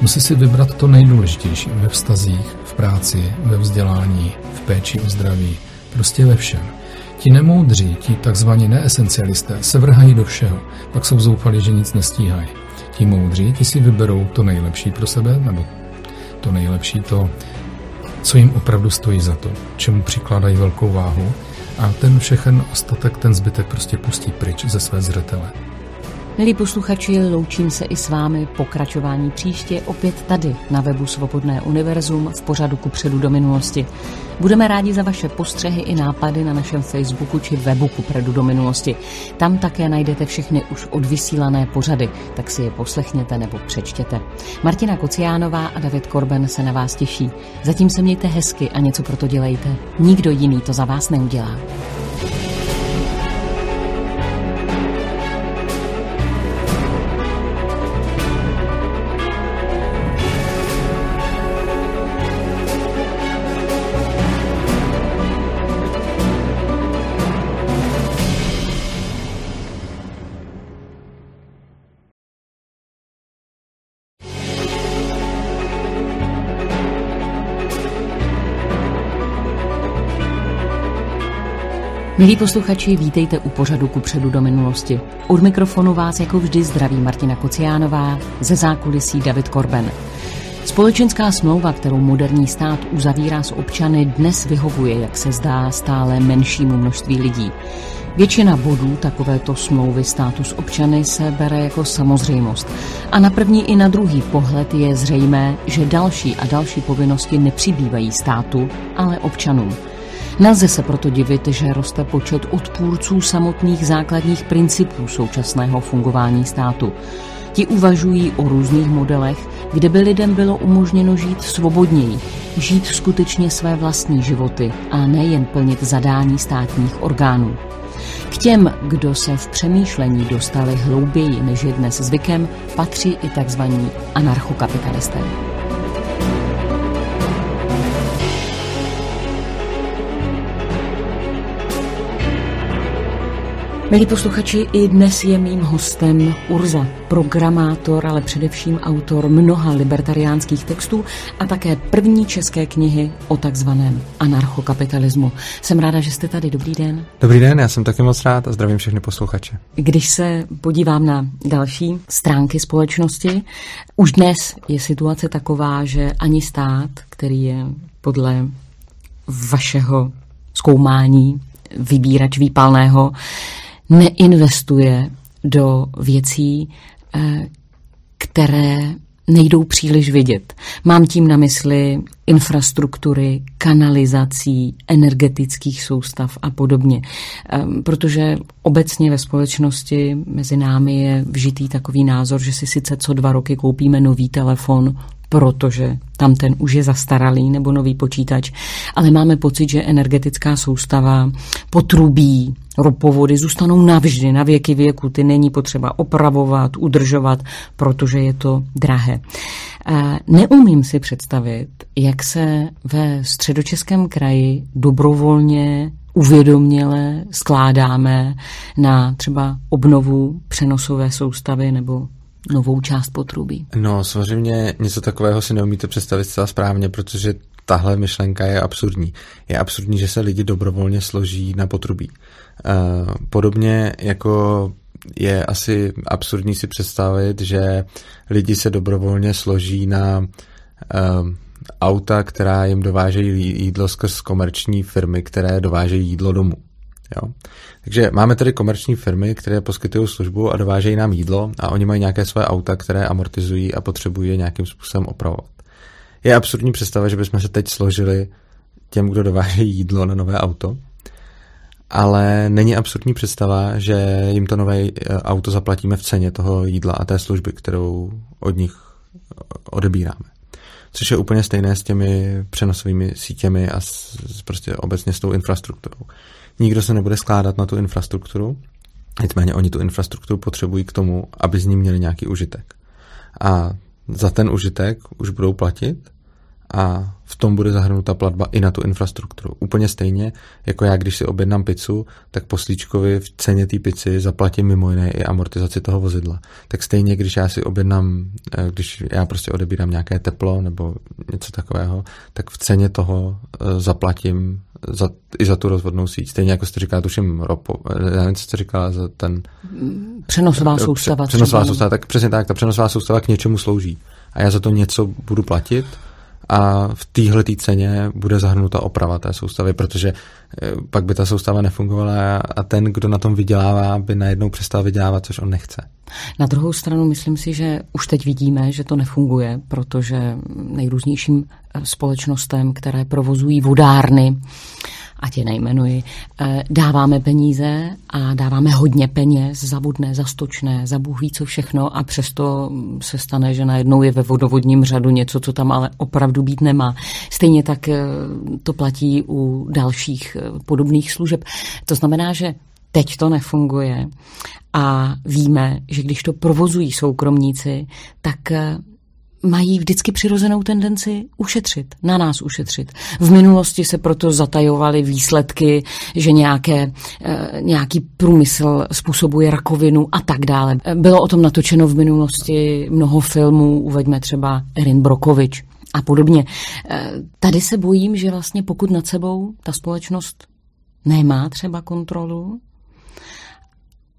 Musí si vybrat to nejdůležitější ve vztazích, v práci, ve vzdělání, v péči o zdraví, prostě ve všem. Ti nemoudří, ti takzvaní neesencialisté, se vrhají do všeho, pak jsou zoufalí, že nic nestíhají. Ti moudří, ti si vyberou to nejlepší pro sebe, nebo to nejlepší, to, co jim opravdu stojí za to, čemu přikládají velkou váhu a ten všechen ostatek, ten zbytek prostě pustí pryč ze své zřetele. Milí posluchači, loučím se i s vámi. Pokračování příště opět tady na webu Svobodné univerzum v pořadu ku předu do minulosti. Budeme rádi za vaše postřehy i nápady na našem Facebooku či webu ku předu do minulosti. Tam také najdete všechny už odvysílané pořady, tak si je poslechněte nebo přečtěte. Martina Kociánová a David Korben se na vás těší. Zatím se mějte hezky a něco pro to dělejte. Nikdo jiný to za vás neudělá. Milí posluchači, vítejte u pořadu ku předu do minulosti. Od mikrofonu vás jako vždy zdraví Martina Kociánová, ze zákulisí David Korben. Společenská smlouva, kterou moderní stát uzavírá s občany, dnes vyhovuje, jak se zdá, stále menšímu množství lidí. Většina bodů takovéto smlouvy státu s občany se bere jako samozřejmost. A na první i na druhý pohled je zřejmé, že další a další povinnosti nepřibývají státu, ale občanům. Nelze se proto divit, že roste počet odpůrců samotných základních principů současného fungování státu. Ti uvažují o různých modelech, kde by lidem bylo umožněno žít svobodněji, žít skutečně své vlastní životy a nejen plnit zadání státních orgánů. K těm, kdo se v přemýšlení dostali hlouběji než je dnes zvykem, patří i tzv. anarchokapitalisté. Milí posluchači, i dnes je mým hostem Urza, programátor, ale především autor mnoha libertariánských textů a také první české knihy o takzvaném anarchokapitalismu. Jsem ráda, že jste tady. Dobrý den. Dobrý den, já jsem taky moc rád a zdravím všechny posluchače. Když se podívám na další stránky společnosti, už dnes je situace taková, že ani stát, který je podle vašeho zkoumání vybírač výpalného, neinvestuje do věcí, eh, které nejdou příliš vidět. Mám tím na mysli infrastruktury, kanalizací, energetických soustav a podobně. Ehm, protože obecně ve společnosti mezi námi je vžitý takový názor, že si sice co dva roky koupíme nový telefon, protože tam ten už je zastaralý nebo nový počítač, ale máme pocit, že energetická soustava, potrubí, ropovody zůstanou navždy, na věky věku. Ty není potřeba opravovat, udržovat, protože je to drahé. Neumím si představit, jak se ve středočeském kraji dobrovolně uvědoměle skládáme na třeba obnovu přenosové soustavy nebo novou část potrubí. No, samozřejmě něco takového si neumíte představit zcela správně, protože tahle myšlenka je absurdní. Je absurdní, že se lidi dobrovolně složí na potrubí. Eh, podobně jako je asi absurdní si představit, že lidi se dobrovolně složí na uh, auta, která jim dovážejí jídlo skrz komerční firmy, které dovážejí jídlo domů. Jo? Takže máme tady komerční firmy, které poskytují službu a dovážejí nám jídlo a oni mají nějaké své auta, které amortizují a potřebují je nějakým způsobem opravovat. Je absurdní představa, že bychom se teď složili těm, kdo dováží jídlo na nové auto, ale není absurdní představa, že jim to nové eh, auto zaplatíme v ceně toho jídla a té služby, kterou od nich odebíráme. Což je úplně stejné s těmi přenosovými sítěmi a s, prostě obecně s tou infrastrukturou. Nikdo se nebude skládat na tu infrastrukturu, nicméně oni tu infrastrukturu potřebují k tomu, aby z ní měli nějaký užitek. A za ten užitek už budou platit a v tom bude zahrnuta platba i na tu infrastrukturu. Úplně stejně, jako já, když si objednám pizzu, tak poslíčkovi v ceně té pizzy zaplatím mimo jiné i amortizaci toho vozidla. Tak stejně, když já si objednám, eh, když já prostě odebírám nějaké teplo nebo něco takového, tak v ceně toho eh, zaplatím za, i za tu rozvodnou síť. Stejně jako jste říkala, tuším ropo, já nevím, co jste říkala za ten... Přenosová soustava. Přenosová soustava, tak přesně tak, ta přenosová soustava k něčemu slouží. A já za to něco budu platit a v téhle ceně bude zahrnuta oprava té soustavy, protože eh, pak by ta soustava nefungovala a ten, kdo na tom vydělává, by najednou přestal vydělávat, což on nechce. Na druhou stranu myslím si, že už teď vidíme, že to nefunguje, protože nejrůznějším společnostem, které provozují vodárny, ať je nejmenuji, eh, dáváme peníze a dáváme hodně peněz za vodné, za stočné, za Bůh ví co všechno a přesto se stane, že najednou je ve vodovodním řadu něco, co tam ale opravdu být nemá. Stejně tak eh, to platí u dalších eh, podobných služeb. To znamená, že teď to nefunguje a víme, že když to provozují soukromníci, tak mají vždycky přirozenou tendenci ušetřit, na nás ušetřit. V minulosti se proto zatajovaly výsledky, že nějaké, eh, nějaký průmysl způsobuje rakovinu a tak dále. Bylo o tom natočeno v minulosti mnoho filmů, uveďme třeba Erin Brokovič a podobně. Eh, tady se bojím, že vlastně pokud nad sebou ta společnost nemá třeba kontrolu,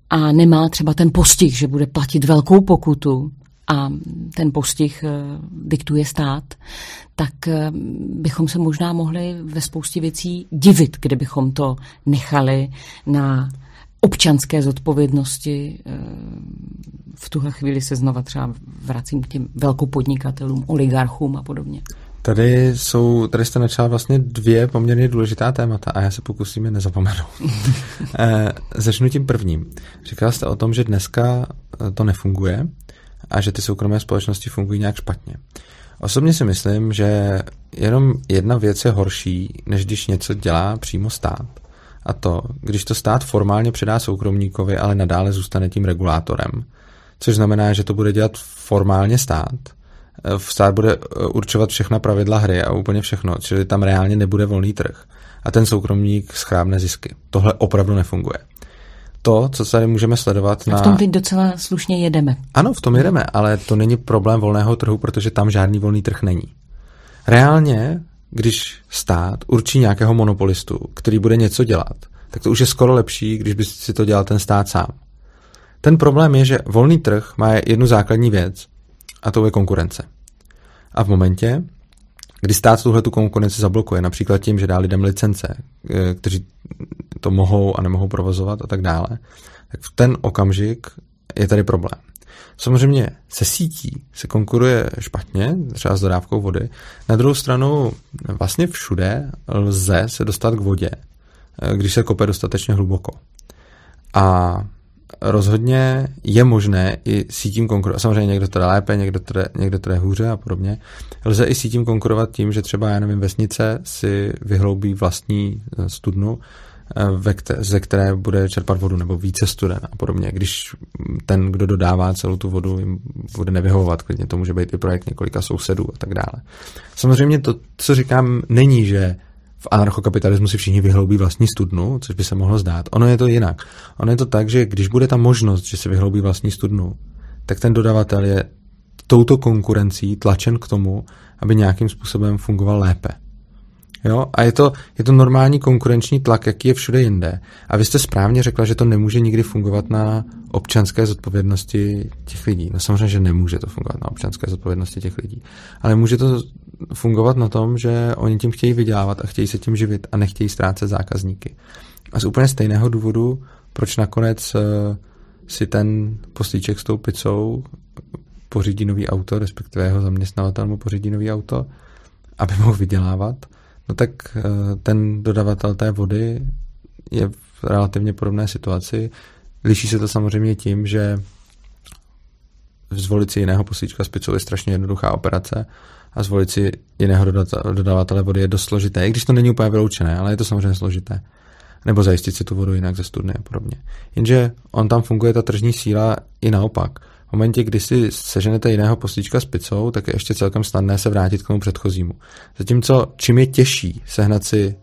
a nemá třeba ten postih, že bude platit velkou pokutu, a ten postih eh, diktuje stát, tak eh, bychom se možná mohli ve spoustě věcí divit, kdybychom to nechali na občanské zodpovědnosti. Eh, v tuhle chvíli se znova třeba vracím k těm velkopodnikatelům, oligarchům a podobně. Tady jsou, tady jste načala vlastně dvě poměrně důležitá témata a já se pokusím je nezapomenout. Začnu tím prvním. Říkala jste o tom, že dneska to nefunguje, a že ty soukromé společnosti fungují nějak špatně. Osobně si myslím, že jenom jedna věc je horší, než když něco dělá přímo stát. A to, když to stát formálně předá soukromníkovi, ale nadále zůstane tím regulátorem. Což znamená, že to bude dělat formálně stát. Stát bude určovat všechna pravidla hry a úplně všechno, čili tam reálně nebude volný trh. A ten soukromník schrábne zisky. Tohle opravdu nefunguje to, co tady můžeme sledovat na... A v tom teď docela slušně jedeme. Ano, v tom jedeme, ale to není problém volného trhu, protože tam žádný volný trh není. Reálně, když stát určí nějakého monopolistu, který bude něco dělat, tak to už je skoro lepší, když by si to dělal ten stát sám. Ten problém je, že volný trh má jednu základní věc, a to je konkurence. A v momentě, kdy stát tuhle tu konkurenci zablokuje, například tím, že dá lidem licence, eh, kteří to mohou a nemohou provozovat a tak dále, tak v ten okamžik je tady problém. Samozřejmě se sítí se konkuruje špatně, třeba s dodávkou vody. Na druhou stranu vlastně všude lze se dostat k vodě, když se kope dostatečně hluboko. A rozhodně je možné i sítím konkurovat. Samozřejmě někdo to lépe, někdo to někdo to jde hůře a podobně. Lze i sítím konkurovat tím, že třeba, já nevím, vesnice si vyhloubí vlastní eh, studnu, eh, ve kte- ze které bude čerpat vodu, nebo více studen a podobně. Když ten, kdo dodává celou tu vodu, jim bude nevyhovovat, klidně to může být i projekt několika sousedů a tak dále. Samozřejmě to, co říkám, není, že v anarchokapitalismu si všichni vyhloubí vlastní studnu, což by se mohlo zdát. Ono je to jinak. Ono je to tak, že když bude ta možnost, že si vyhloubí vlastní studnu, tak ten dodavatel je touto konkurencí tlačen k tomu, aby nějakým způsobem fungoval lépe. Jo? A je to, je to normální konkurenční tlak, jaký je všude jinde. A vy jste správně řekla, že to nemůže nikdy fungovat na občanské zodpovědnosti těch lidí. No samozřejmě, že nemůže to fungovat na občanské zodpovědnosti těch lidí. Ale může to fungovat na tom, že oni tím chtějí vydělávat a chtějí se tím živit a nechtějí ztrácet zákazníky. A z úplně stejného důvodu, proč nakonec uh, si ten poslíček s tou pizzou pořídí nový auto, respektive jeho zaměstnavatel mu pořídí nový auto, aby mohl vydělávat, no tak uh, ten dodavatel té vody je v relativně podobné situaci. Liší se to samozřejmě tím, že zvolit si jiného poslíčka s pizzou je strašně jednoduchá operace a zvolit si jiného dodavatele vody je dost složité, i když to není úplně vyloučené, ale je to samozřejmě složité. Nebo zajistit si tu vodu jinak ze studny a podobně. Jenže on tam funguje ta tržní síla i naopak. V momentě, kdy si seženete jiného poslíčka s pizzou, tak je ještě celkem snadné se vrátit k tomu předchozímu. Zatímco čím je těžší sehnat si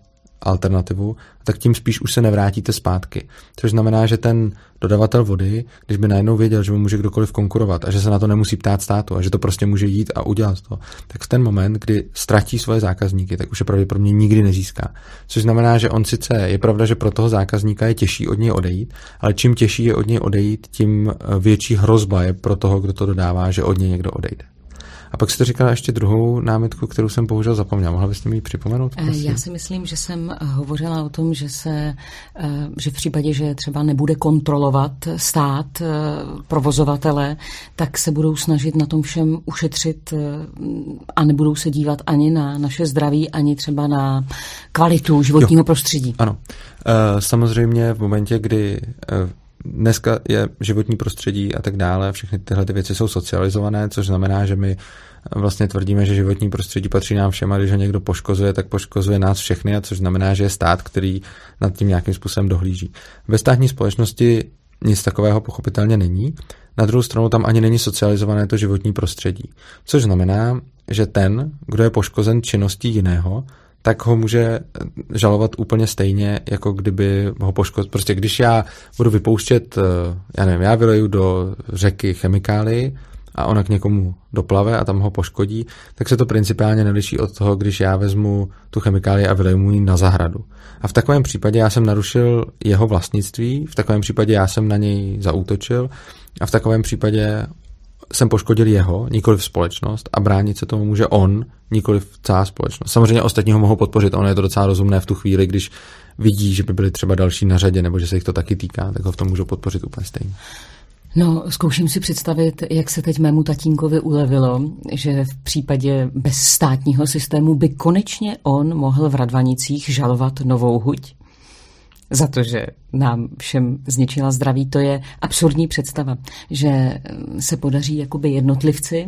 alternativu, tak tím spíš už se nevrátíte zpátky. Což znamená, že ten dodavatel vody, když by najednou věděl, že mu může kdokoliv konkurovat a že se na to nemusí ptát státu a že to prostě může jít a udělat to, tak v ten moment, kdy ztratí svoje zákazníky, tak už je pravděpodobně nikdy nezíská. Což znamená, že on sice je pravda, že pro toho zákazníka je těžší od něj odejít, ale čím těžší je od něj odejít, tím větší hrozba je pro toho, kdo to dodává, že od něj někdo odejde. A pak jste říkala ještě druhou námitku, kterou jsem bohužel zapomněla. Mohla byste mi ji připomenout? Eh, prosím? Já si myslím, že jsem hovořila o tom, že se, eh, že v případě, že třeba nebude kontrolovat stát eh, provozovatele, tak se budou snažit na tom všem ušetřit a nebudou se dívat ani na naše zdraví, ani třeba na kvalitu životního jo. prostředí. Ano. Samozřejmě v momentě, kdy dneska je životní prostředí a tak dále, všechny tyhle ty věci jsou socializované, což znamená, že my vlastně tvrdíme, že životní prostředí patří nám všem a když ho někdo poškozuje, tak poškozuje nás všechny, a což znamená, že je stát, který nad tím nějakým způsobem dohlíží. Ve státní společnosti nic takového pochopitelně není. Na druhou stranu tam ani není socializované to životní prostředí. Což znamená, že ten, kdo je poškozen činností jiného, tak ho může žalovat úplně stejně, jako kdyby ho poškodil. Prostě když já budu vypouštět, eh, já nevím, já vyleju do řeky chemikály a ona k někomu doplave a tam ho poškodí, tak se to principiálně neliší od toho, když já vezmu tu chemikálii a vyleju mu ji na zahradu. A v takovém případě já jsem narušil jeho vlastnictví, v takovém případě já jsem na něj zaútočil a v takovém případě jsem poškodil jeho, nikoli v společnost a bránit se tomu může on, nikoli v celá společnost. Samozřejmě ostatní ho mohou podpořit, ono je to docela rozumné v tu chvíli, když vidí, že by byli třeba další na řadě nebo že se jich to taky týká, tak ho v tom můžou podpořit úplně stejně. No, zkouším si představit, jak se teď mému tatínkovi ulevilo, že v případě bezstátního systému by konečně on mohl v Radvanicích žalovat novou huť za to, že nám všem zničila zdraví. To je absurdní představa, že eh, se podaří jakoby jednotlivci,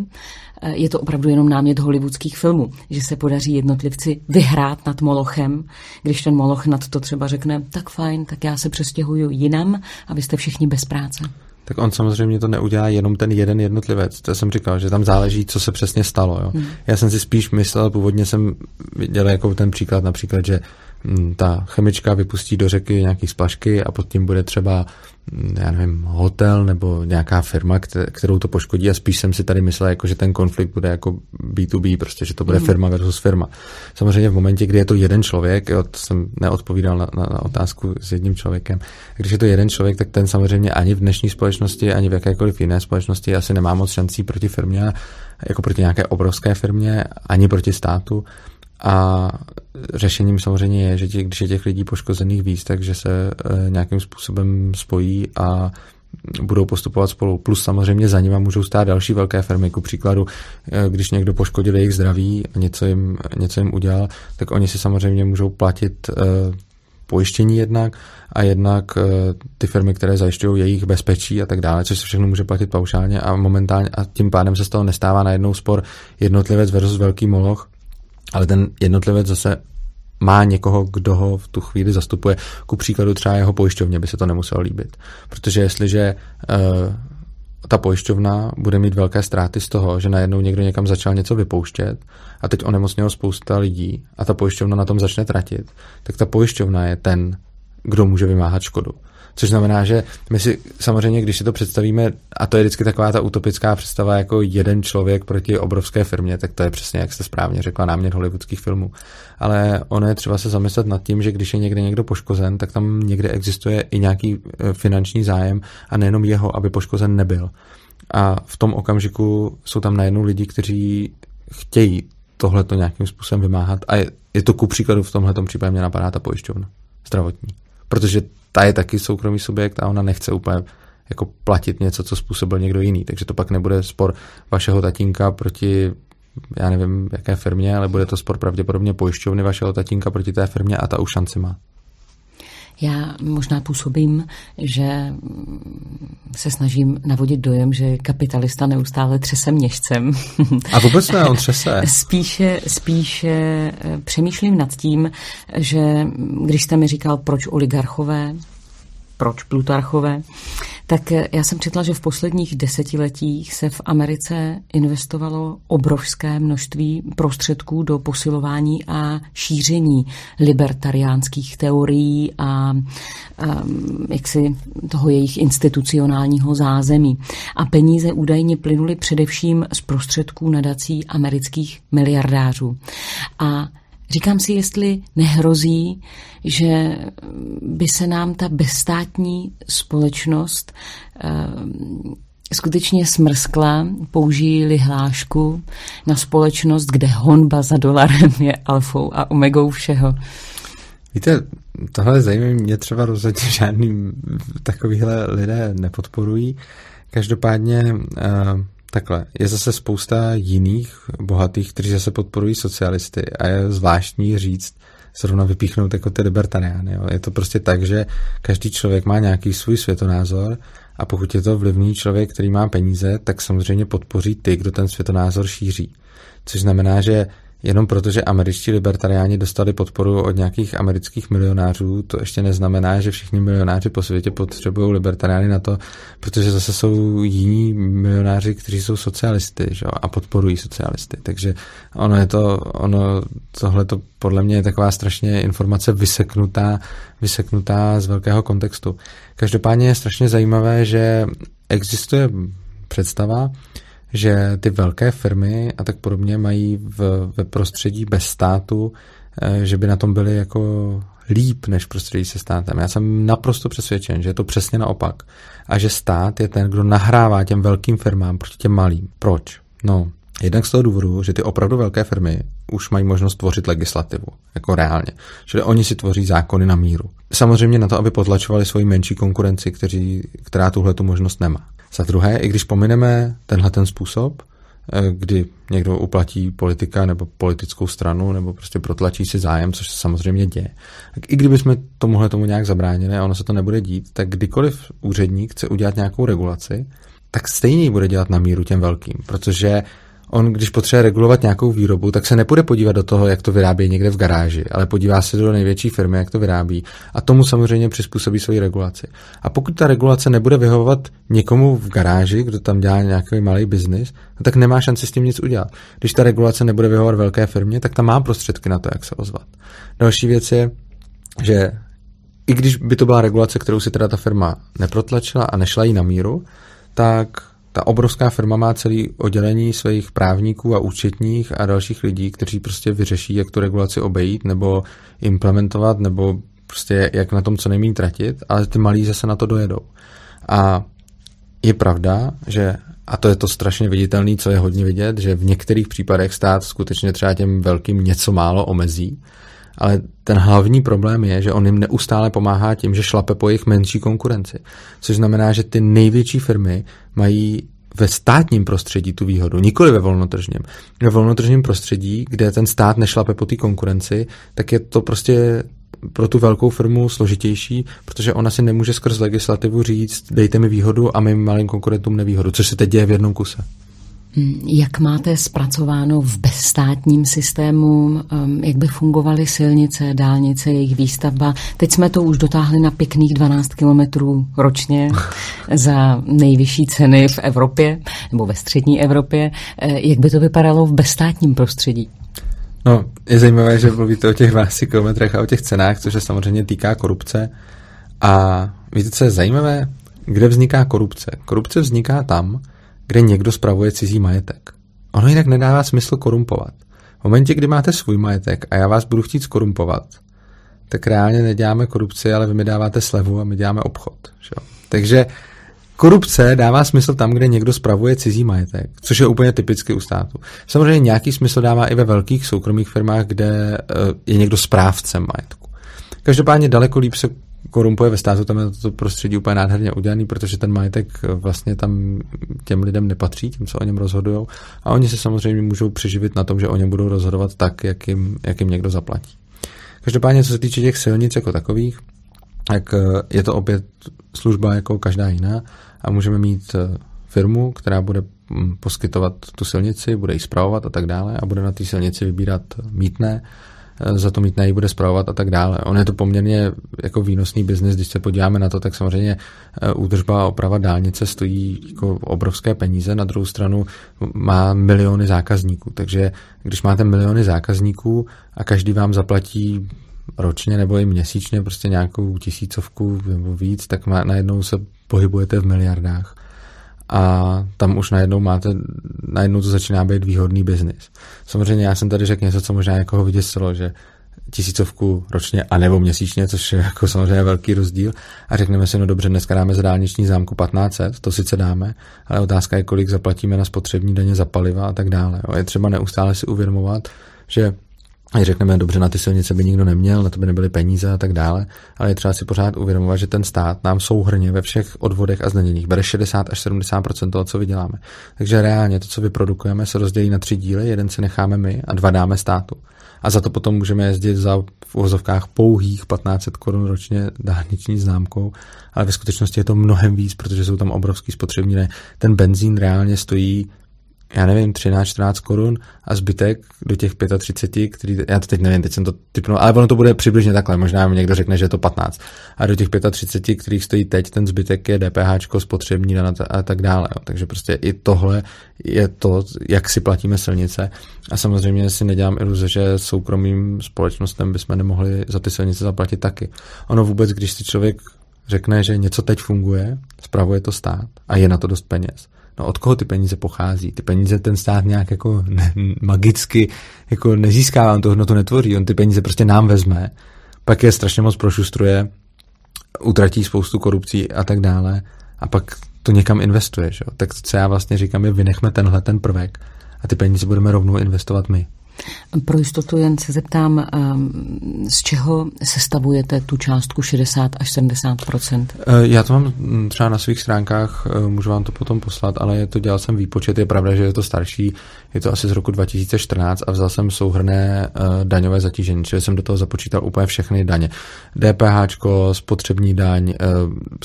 eh, je to opravdu jenom námět hollywoodských filmů, že se podaří jednotlivci vyhrát nad Molochem, když ten Moloch nad to třeba řekne, tak fajn, tak já se přestěhuju jinam a vy jste všichni bez práce. Tak on samozřejmě to neudělá jenom ten jeden jednotlivec. To jsem říkal, že tam záleží, co se přesně stalo. Jo. Hmm. Já jsem si spíš myslel, původně jsem viděl jako ten příklad například, že ta chemička vypustí do řeky nějaký splašky a pod tím bude třeba, mm, já nevím, hotel nebo nějaká firma, kterou to poškodí a spíš jsem si tady myslel, jako, že ten konflikt bude jako B2B, prostě, že to bude mm. firma versus firma. Samozřejmě v momentě, kdy je to jeden člověk, jo, to jsem neodpovídal na, na, na otázku s jedním člověkem, když je to jeden člověk, tak ten samozřejmě ani v dnešní společnosti, ani v jakékoliv jiné společnosti asi nemá moc šancí proti firmě, jako proti nějaké obrovské firmě, ani proti státu. A řešením samozřejmě je, že tě, když je těch lidí poškozených víc, takže se e, nějakým způsobem spojí a budou postupovat spolu. Plus samozřejmě za nimi můžou stát další velké firmy. Ku příkladu, eh, když někdo poškodil jejich zdraví a něco jim, něco jim udělal, tak oni si samozřejmě můžou platit uh, pojištění jednak a jednak ty firmy, které zajišťují jejich bezpečí a tak dále, což se všechno může platit paušálně a momentálně a tím pádem se z toho nestává najednou spor jednotlivec versus velký moloch, ale ten jednotlivec zase má někoho, kdo ho v tu chvíli zastupuje. Ku příkladu třeba jeho pojišťovně by se to nemuselo líbit. Protože jestliže uh, ta pojišťovna bude mít velké ztráty z toho, že najednou někdo někam začal něco vypouštět a teď onemocnělo spousta lidí a ta pojišťovna na tom začne tratit, tak ta pojišťovna je ten, kdo může vymáhat škodu. Což znamená, že my si samozřejmě, když si to představíme, a to je vždycky taková ta utopická představa jako jeden člověk proti obrovské firmě, tak to je přesně, jak jste správně řekla, námět hollywoodských filmů. Ale ono je třeba se zamyslet nad tím, že když je někde někdo poškozen, tak tam někde existuje i nějaký e, finanční zájem a nejenom jeho, aby poškozen nebyl. A v tom okamžiku jsou tam najednou lidi, kteří chtějí tohle to nějakým způsobem vymáhat. A je, je to ku příkladu v tomhle případě mě napadá ta pojišťovna zdravotní. Protože ta je taky soukromý subjekt a ona nechce úplně jako platit něco, co způsobil někdo jiný. Takže to pak nebude spor vašeho tatínka proti já nevím, jaké firmě, ale bude to spor pravděpodobně pojišťovny vašeho tatínka proti té firmě a ta už šanci má. Já možná působím, že se snažím navodit dojem, že kapitalista neustále třese měšcem. A vůbec ne, on třese. spíše, spíše eh, přemýšlím nad tím, že když jste mi říkal, proč oligarchové, proč Plutarchové, tak já jsem četla, že v posledních desetiletích se v Americe investovalo obrovské množství prostředků do posilování a šíření libertariánských teorií a, a jaksi toho jejich institucionálního zázemí. A peníze údajně plynuly především z prostředků nadací amerických miliardářů. A Říkám si, jestli nehrozí, že by se nám ta bezstátní společnost uh, skutečně smrskla, použijí hlášku na společnost, kde honba za dolarem je alfou a omegou všeho. Víte, tohle zajímavé mě třeba rozhodně žádný takovýhle lidé nepodporují. Každopádně uh, Takhle, je zase spousta jiných bohatých, kteří zase podporují socialisty a je zvláštní říct, zrovna vypíchnout jako ty libertariány. Jo. Je to prostě tak, že každý člověk má nějaký svůj světonázor a pokud je to vlivný člověk, který má peníze, tak samozřejmě podpoří ty, kdo ten světonázor šíří. Což znamená, že Jenom protože američtí libertariáni dostali podporu od nějakých amerických milionářů, to ještě neznamená, že všichni milionáři po světě potřebují libertariány na to, protože zase jsou jiní milionáři, kteří jsou socialisty že? a podporují socialisty. Takže ono je to, ono, tohle to podle mě je taková strašně informace vyseknutá, vyseknutá z velkého kontextu. Každopádně je strašně zajímavé, že existuje představa, že ty velké firmy a tak podobně mají v, ve prostředí bez státu, eh, že by na tom byly jako líp než prostředí se státem. Já jsem naprosto přesvědčen, že je to přesně naopak. A že stát je ten, kdo nahrává těm velkým firmám proti těm malým. Proč? No, Jednak z toho důvodu, že ty opravdu velké firmy už mají možnost tvořit legislativu, jako reálně. Čili oni si tvoří zákony na míru. Samozřejmě na to, aby potlačovali svoji menší konkurenci, kteří, která tuhle tu možnost nemá. Za druhé, i když pomineme tenhle ten způsob, eh, kdy někdo uplatí politika nebo politickou stranu nebo prostě protlačí si zájem, což se samozřejmě děje. Tak i kdybychom tomuhle tomu nějak zabránili a ono se to nebude dít, tak kdykoliv úředník chce udělat nějakou regulaci, tak stejně ji bude dělat na míru těm velkým, protože on, když potřebuje regulovat nějakou výrobu, tak se nepůjde podívat do toho, jak to vyrábí někde v garáži, ale podívá se do největší firmy, jak to vyrábí a tomu samozřejmě přizpůsobí svoji regulaci. A pokud ta regulace nebude vyhovovat někomu v garáži, kdo tam dělá nějaký malý biznis, no tak nemá šanci s tím nic udělat. Když ta regulace nebude vyhovovat velké firmě, tak tam má prostředky na to, jak se ozvat. Další věc je, že i když by to byla regulace, kterou si teda ta firma neprotlačila a nešla jí na míru, tak ta obrovská firma má celý oddělení svých právníků a účetních a dalších lidí, kteří prostě vyřeší, jak tu regulaci obejít nebo implementovat, nebo prostě jak na tom co nejméně tratit, ale ty malí zase na to dojedou. A je pravda, že a to je to strašně viditelné, co je hodně vidět, že v některých případech stát skutečně třeba těm velkým něco málo omezí, ale ten hlavní problém je, že on jim neustále pomáhá tím, že šlape po jejich menší konkurenci. Což znamená, že ty největší firmy mají ve státním prostředí tu výhodu, nikoli ve volnotržním. Ve volnotržním prostředí, kde ten stát nešlape po té konkurenci, tak je to prostě pro tu velkou firmu složitější, protože ona si nemůže skrz legislativu říct, dejte mi výhodu a my malým konkurentům nevýhodu, což se teď děje v jednom kuse. Hmm, jak máte zpracováno v bezstátním systému, um, jak by fungovaly silnice, dálnice, jejich výstavba? Teď jsme to už dotáhli na pěkných 12 kilometrů ročně za nejvyšší ceny v Evropě nebo ve střední Evropě. Eh, jak by to vypadalo v bezstátním prostředí? No, je zajímavé, že mluvíte o těch 12 kilometrech a o těch cenách, což se samozřejmě týká korupce. A víte, co je zajímavé? Kde vzniká korupce? Korupce vzniká tam, kde někdo spravuje cizí majetek. Ono jinak nedává smysl korumpovat. V momentě, kdy máte svůj majetek a já vás budu chtít skorumpovat, tak reálně neděláme korupci, ale vy mi dáváte slevu a my děláme obchod. Že? Takže korupce dává smysl tam, kde někdo spravuje cizí majetek, což je úplně typicky u státu. Samozřejmě nějaký smysl dává i ve velkých soukromých firmách, kde eh, je někdo správcem majetku. Každopádně daleko líp se korumpuje ve státu, tam je to prostředí úplně nádherně udělaný, protože ten majetek vlastně tam těm lidem nepatří, tím, co o něm rozhodují. A oni se samozřejmě můžou přeživit na tom, že o něm budou rozhodovat tak, jak jim, jak jim někdo zaplatí. Každopádně, co se týče těch silnic jako takových, tak eh, je to opět služba jako každá jiná a můžeme mít eh, firmu, která bude hm, poskytovat tu silnici, bude ji zpravovat a tak dále a bude na té silnici vybírat mítné Eh, za to mít bude zpravovat a tak dále. On je to poměrně jako výnosný biznis, když se podíváme na to, tak samozřejmě eh, údržba a oprava dálnice stojí jako obrovské peníze, na druhou stranu má miliony zákazníků, takže když máte miliony zákazníků a každý vám zaplatí ročně nebo i měsíčně prostě nějakou tisícovku nebo víc, tak má, najednou se pohybujete v miliardách a tam už najednou máte, najednou to začíná být výhodný biznis. Samozřejmě já jsem tady řekl něco, co možná někoho vyděsilo, že tisícovku ročně a nebo měsíčně, což je jako samozřejmě velký rozdíl. A řekneme si, no dobře, dneska dáme za dálniční zámku 1500, to sice dáme, ale otázka je, kolik zaplatíme na spotřební daně za paliva a tak dále. Je třeba neustále si uvědomovat, že řekneme, dobře, na ty silnice by nikdo neměl, na to by nebyly peníze a tak dále, ale je třeba si pořád uvědomovat, že ten stát nám souhrně ve všech odvodech a zdaněních bere 60 až 70 toho, co vyděláme. Takže reálně to, co vyprodukujeme, se rozdělí na tři díly, jeden si necháme my a dva dáme státu. A za to potom můžeme jezdit za v uvozovkách pouhých 1500 korun ročně dálniční známkou, ale ve skutečnosti je to mnohem víc, protože jsou tam obrovský spotřební. Ten benzín reálně stojí já nevím, 13-14 korun a zbytek do těch 35, který, já to teď nevím, teď jsem to typnul, ale ono to bude přibližně takhle, možná mi někdo řekne, že je to 15. A do těch 35, kterých stojí teď, ten zbytek je DPH, spotřební a tak dále. Jo. Takže prostě i tohle je to, jak si platíme silnice. A samozřejmě si nedělám iluze, že soukromým společnostem bychom nemohli za ty silnice zaplatit taky. Ono vůbec, když si člověk řekne, že něco teď funguje, spravuje to stát a je na to dost peněz, No od koho ty peníze pochází? Ty peníze ten stát nějak jako ne, magicky jako nezískává, on to hodnotu netvoří, on ty peníze prostě nám vezme, pak je strašně moc prošustruje, utratí spoustu korupcí a tak dále a pak to někam investuje. Že? Tak co já vlastně říkám je, vynechme tenhle ten prvek a ty peníze budeme rovnou investovat my. Pro jistotu jen se zeptám, ehm, z čeho sestavujete tu částku 60 až 70 eh, Já to mám mm, třeba na svých stránkách, eh, můžu vám to potom poslat, ale to dělal jsem výpočet, je pravda, že je to starší, je to asi z roku 2014 a vzal jsem souhrné eh, daňové zatížení, čili jsem do toho započítal úplně všechny daně. DPH, spotřební daň,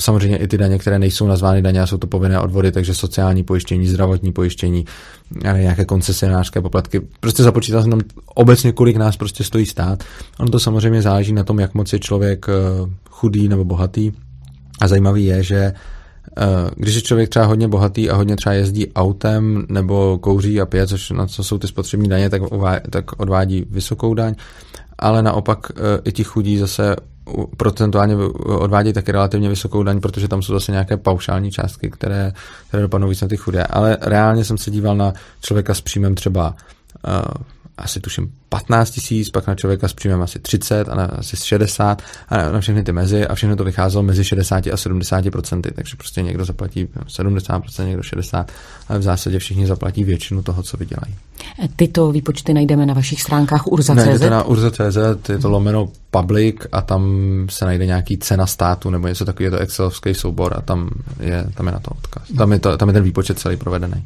samozřejmě i ty daně, které nejsou nazvány daně a jsou to povinné odvody, takže sociální pojištění, zdravotní pojištění, nějaké koncesionářské poplatky. Prostě započítal jsem tam obecně, kolik nás prostě stojí stát. Ono to samozřejmě záleží na tom, jak moc je člověk eh, chudý nebo bohatý. A zajímavý je, že eh, když je člověk třeba hodně bohatý a hodně třeba jezdí autem nebo kouří a pije, což na co jsou ty spotřební daně, tak, tak odvádí vysokou daň, ale naopak eh, i ti chudí zase procentuálně odvádí taky relativně vysokou daň, protože tam jsou zase nějaké paušální částky, které, které dopadnou víc na ty chudé. Ale reálně jsem se díval na člověka s příjmem třeba uh, asi tuším 15 tisíc, pak na člověka s příjmem asi 30 a na asi 60 a na všechny ty mezi a všechno to vycházelo mezi 60 a 70 procenty, takže prostě někdo zaplatí 70% někdo 60, ale v zásadě všichni zaplatí většinu toho, co vydělají. Tyto výpočty najdeme na vašich stránkách urza.cz? Ne, na urza.cz, je to lomeno public a tam se najde nějaký cena státu nebo něco takového, je to excelovský soubor a tam je, tam je na to odkaz. Tam je, to, tam je ten výpočet celý provedený.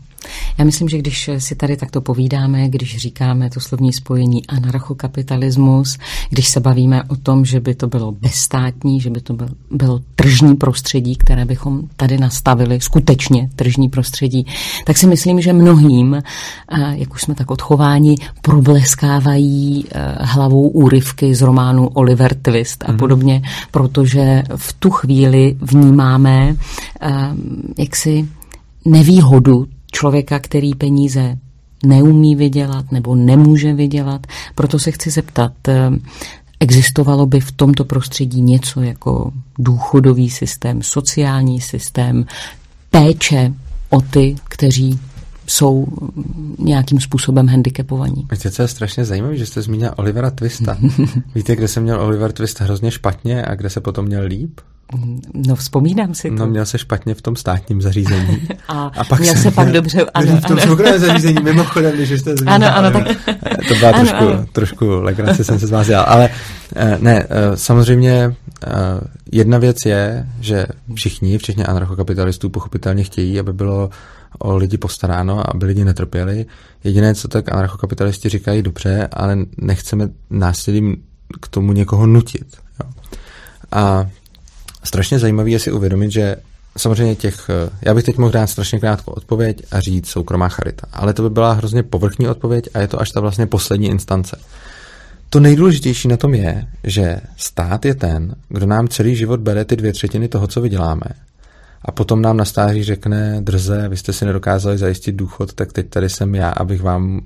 Já myslím, že když si tady takto povídáme, když říkáme to slovní spojení anarchokapitalismus, když se bavíme o tom, že by to bylo bezstátní, že by to bylo, bylo tržní prostředí, které bychom tady nastavili, skutečně tržní prostředí, tak si myslím, že mnohým, jak už jsme tak odchováni, probleskávají eh, hlavou úryvky z románu Oliver Twist a mm. podobně, protože v tu chvíli vnímáme eh, jaksi nevýhodu člověka, který peníze neumí vydělat nebo nemůže vydělat. Proto se chci zeptat, eh, existovalo by v tomto prostředí něco jako důchodový systém, sociální systém, péče o ty, kteří jsou nějakým způsobem handicapovaní. Víte, co je strašně zajímavé, že jste zmínila Olivera Twista. Víte, kde se měl Oliver Twist hrozně špatně a kde se potom měl líp? No, vzpomínám si to. No, měl se špatně v tom státním zařízení. a, a pak měl se, se pak dobře, ano. V tom soukromém zařízení, mimochodem, když jste zmínila. Ano, ano, tak... To byla ano, trošku, ano. trošku legrace, jsem se z vás dělal. Ale eh, ne, eh, samozřejmě eh, jedna věc je, že všichni, včetně anarchokapitalistů, pochopitelně chtějí, aby bylo o lidi postaráno, aby lidi netrpěli. Jediné, co tak anarchokapitalisti říkají, dobře, ale nechceme násilím k tomu někoho nutit. Jo. A strašně zajímavé je si uvědomit, že samozřejmě těch, já bych teď mohl dát strašně krátkou odpověď a říct soukromá charita, ale to by byla hrozně povrchní odpověď a je to až ta vlastně poslední instance. To nejdůležitější na tom je, že stát je ten, kdo nám celý život bere ty dvě třetiny toho, co vyděláme a potom nám na stáří řekne, drze, vy jste si nedokázali zajistit důchod, tak teď tady jsem já, abych vám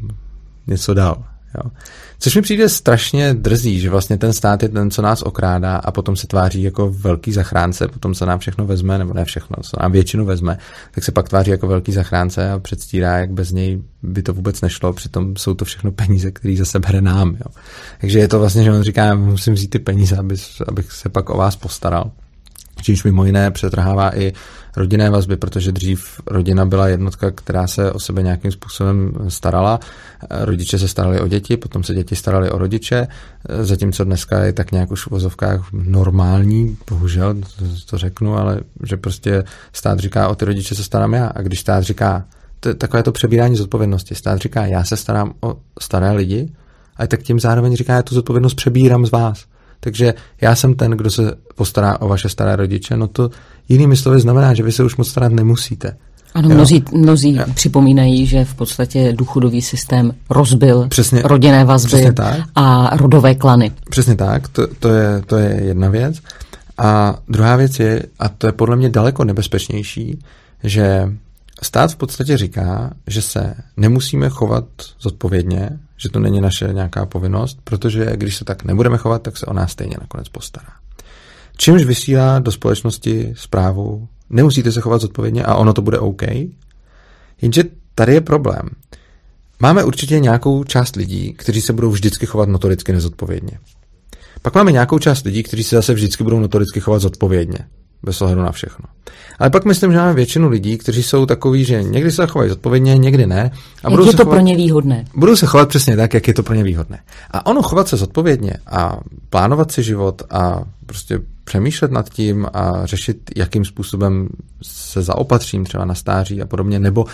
něco dal. Jo. Což mi přijde strašně drzí, že vlastně ten stát je ten, co nás okrádá a potom se tváří jako velký zachránce, potom se nám všechno vezme, nebo ne všechno, co nám většinu vezme, tak se pak tváří jako velký zachránce a předstírá, jak bez něj by to vůbec nešlo, přitom jsou to všechno peníze, které zase bere nám. Jo. Takže je to vlastně, že on říká, musím vzít ty peníze, abych se pak o vás postaral čímž mimo jiné přetrhává i rodinné vazby, protože dřív rodina byla jednotka, která se o sebe nějakým způsobem starala. Rodiče se starali o děti, potom se děti starali o rodiče, zatímco dneska je tak nějak už v vozovkách normální, bohužel to, řeknu, ale že prostě stát říká, o ty rodiče se starám já. A když stát říká, to, takové to přebírání zodpovědnosti, stát říká, já se starám o staré lidi, a tak tím zároveň říká, já tu zodpovědnost přebírám z vás. Takže já jsem ten, kdo se postará o vaše staré rodiče, no to jinými slovy znamená, že vy se už moc starat nemusíte. Ano, mnozí, mnozí jo. připomínají, že v podstatě důchodový systém rozbil přesně, rodinné vazby a rodové klany. Přesně tak, to, to, je, to je jedna věc. A druhá věc je, a to je podle mě daleko nebezpečnější, že stát v podstatě říká, že se nemusíme chovat zodpovědně že to není naše nějaká povinnost, protože když se tak nebudeme chovat, tak se o nás stejně nakonec postará. Čímž vysílá do společnosti zprávu, nemusíte se chovat zodpovědně a ono to bude OK. Jenže tady je problém. Máme určitě nějakou část lidí, kteří se budou vždycky chovat notoricky nezodpovědně. Pak máme nějakou část lidí, kteří se zase vždycky budou notoricky chovat zodpovědně bez ohledu na všechno. Ale pak myslím, že máme většinu lidí, kteří jsou takový, že někdy se chovají zodpovědně, někdy ne. A jak budou je to chovat, pro ně výhodné? Budou se chovat přesně tak, jak je to pro ně výhodné. A ono chovat se zodpovědně a plánovat si život a prostě přemýšlet nad tím a řešit, jakým způsobem se zaopatřím třeba na stáří a podobně, nebo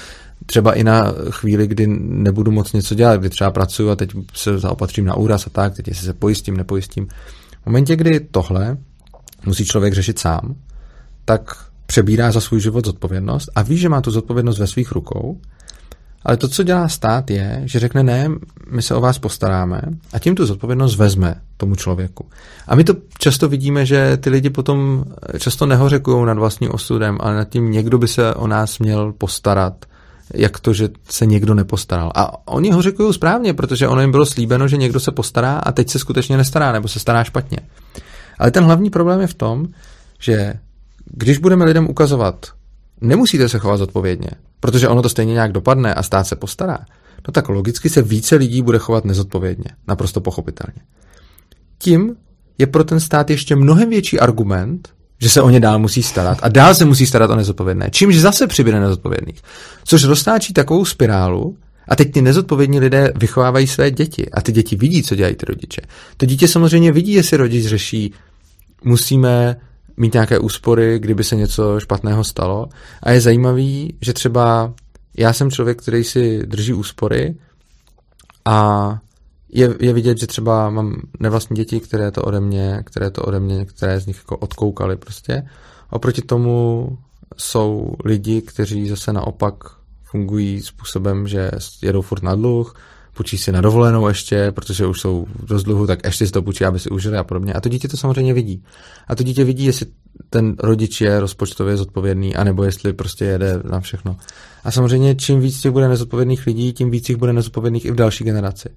třeba i na chvíli, kdy nebudu moc něco dělat, kdy třeba pracuji a teď se zaopatřím na úraz a tak, teď jestli se pojistím, nepojistím. V momentě, kdy tohle musí člověk řešit sám, tak přebírá za svůj život zodpovědnost a ví, že má tu zodpovědnost ve svých rukou, ale to, co dělá stát, je, že řekne ne, my se o vás postaráme a tím tu zodpovědnost vezme tomu člověku. A my to často vidíme, že ty lidi potom často nehořekují nad vlastním osudem, ale nad tím někdo by se o nás měl postarat, jak to, že se někdo nepostaral. A oni ho řekují správně, protože ono jim bylo slíbeno, že někdo se postará a teď se skutečně nestará, nebo se stará špatně. Ale ten hlavní problém je v tom, že když budeme lidem ukazovat, nemusíte se chovat zodpovědně, protože ono to stejně nějak dopadne a stát se postará, no tak logicky se více lidí bude chovat nezodpovědně, naprosto pochopitelně. Tím je pro ten stát ještě mnohem větší argument, že se o ně dál musí starat a dál se musí starat o nezodpovědné, čímž zase přibude nezodpovědných. Což roztáčí takovou spirálu, a teď ty nezodpovědní lidé vychovávají své děti a ty děti vidí, co dělají ty rodiče. To dítě samozřejmě vidí, jestli rodič řeší, musíme mít nějaké úspory, kdyby se něco špatného stalo. A je zajímavý, že třeba já jsem člověk, který si drží úspory a je, je vidět, že třeba mám nevlastní děti, které to ode mě, které to ode mě, které z nich jako odkoukali prostě. Oproti tomu jsou lidi, kteří zase naopak fungují způsobem, že jedou furt na dluh, půjčí si na dovolenou ještě, protože už jsou dost dluhu, tak ještě si to půjčí, aby si užili a podobně. A to dítě to samozřejmě vidí. A to dítě vidí, jestli ten rodič je rozpočtově zodpovědný, anebo jestli prostě jede na všechno. A samozřejmě čím víc těch bude nezodpovědných lidí, tím víc jich bude nezodpovědných i v další generaci.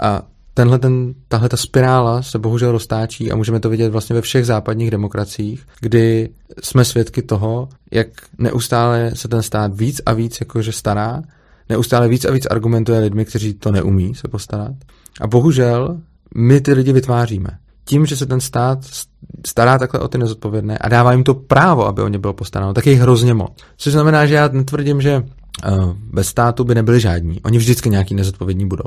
A tenhle ten, tahle ta spirála se bohužel roztáčí a můžeme to vidět vlastně ve všech západních demokraciích, kdy jsme svědky toho, jak neustále se ten stát víc a víc jakože stará, neustále víc a víc argumentuje lidmi, kteří to neumí se postarat. A bohužel my ty lidi vytváříme. Tím, že se ten stát stará takhle o ty nezodpovědné a dává jim to právo, aby o ně bylo postaráno, tak je jich hrozně moc. Což znamená, že já netvrdím, že eh, bez státu by nebyli žádní. Oni vždycky nějaký nezodpovědní budou.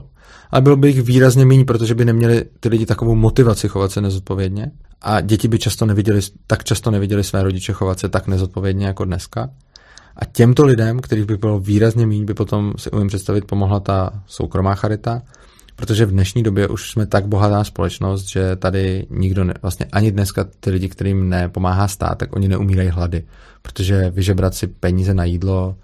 Ale bylo by jich výrazně méně, protože by neměli ty lidi takovou motivaci chovat se nezodpovědně. A děti by často neviděli, tak často neviděli své rodiče chovat se tak nezodpovědně jako dneska. A těmto lidem, kterých by bylo výrazně méně, by potom si umím představit pomohla ta soukromá charita, protože v dnešní době už jsme tak bohatá společnost, že tady nikdo, ne, vlastně ani dneska ty lidi, kterým nepomáhá stát, tak oni neumírají hlady, protože vyžebrat si peníze na jídlo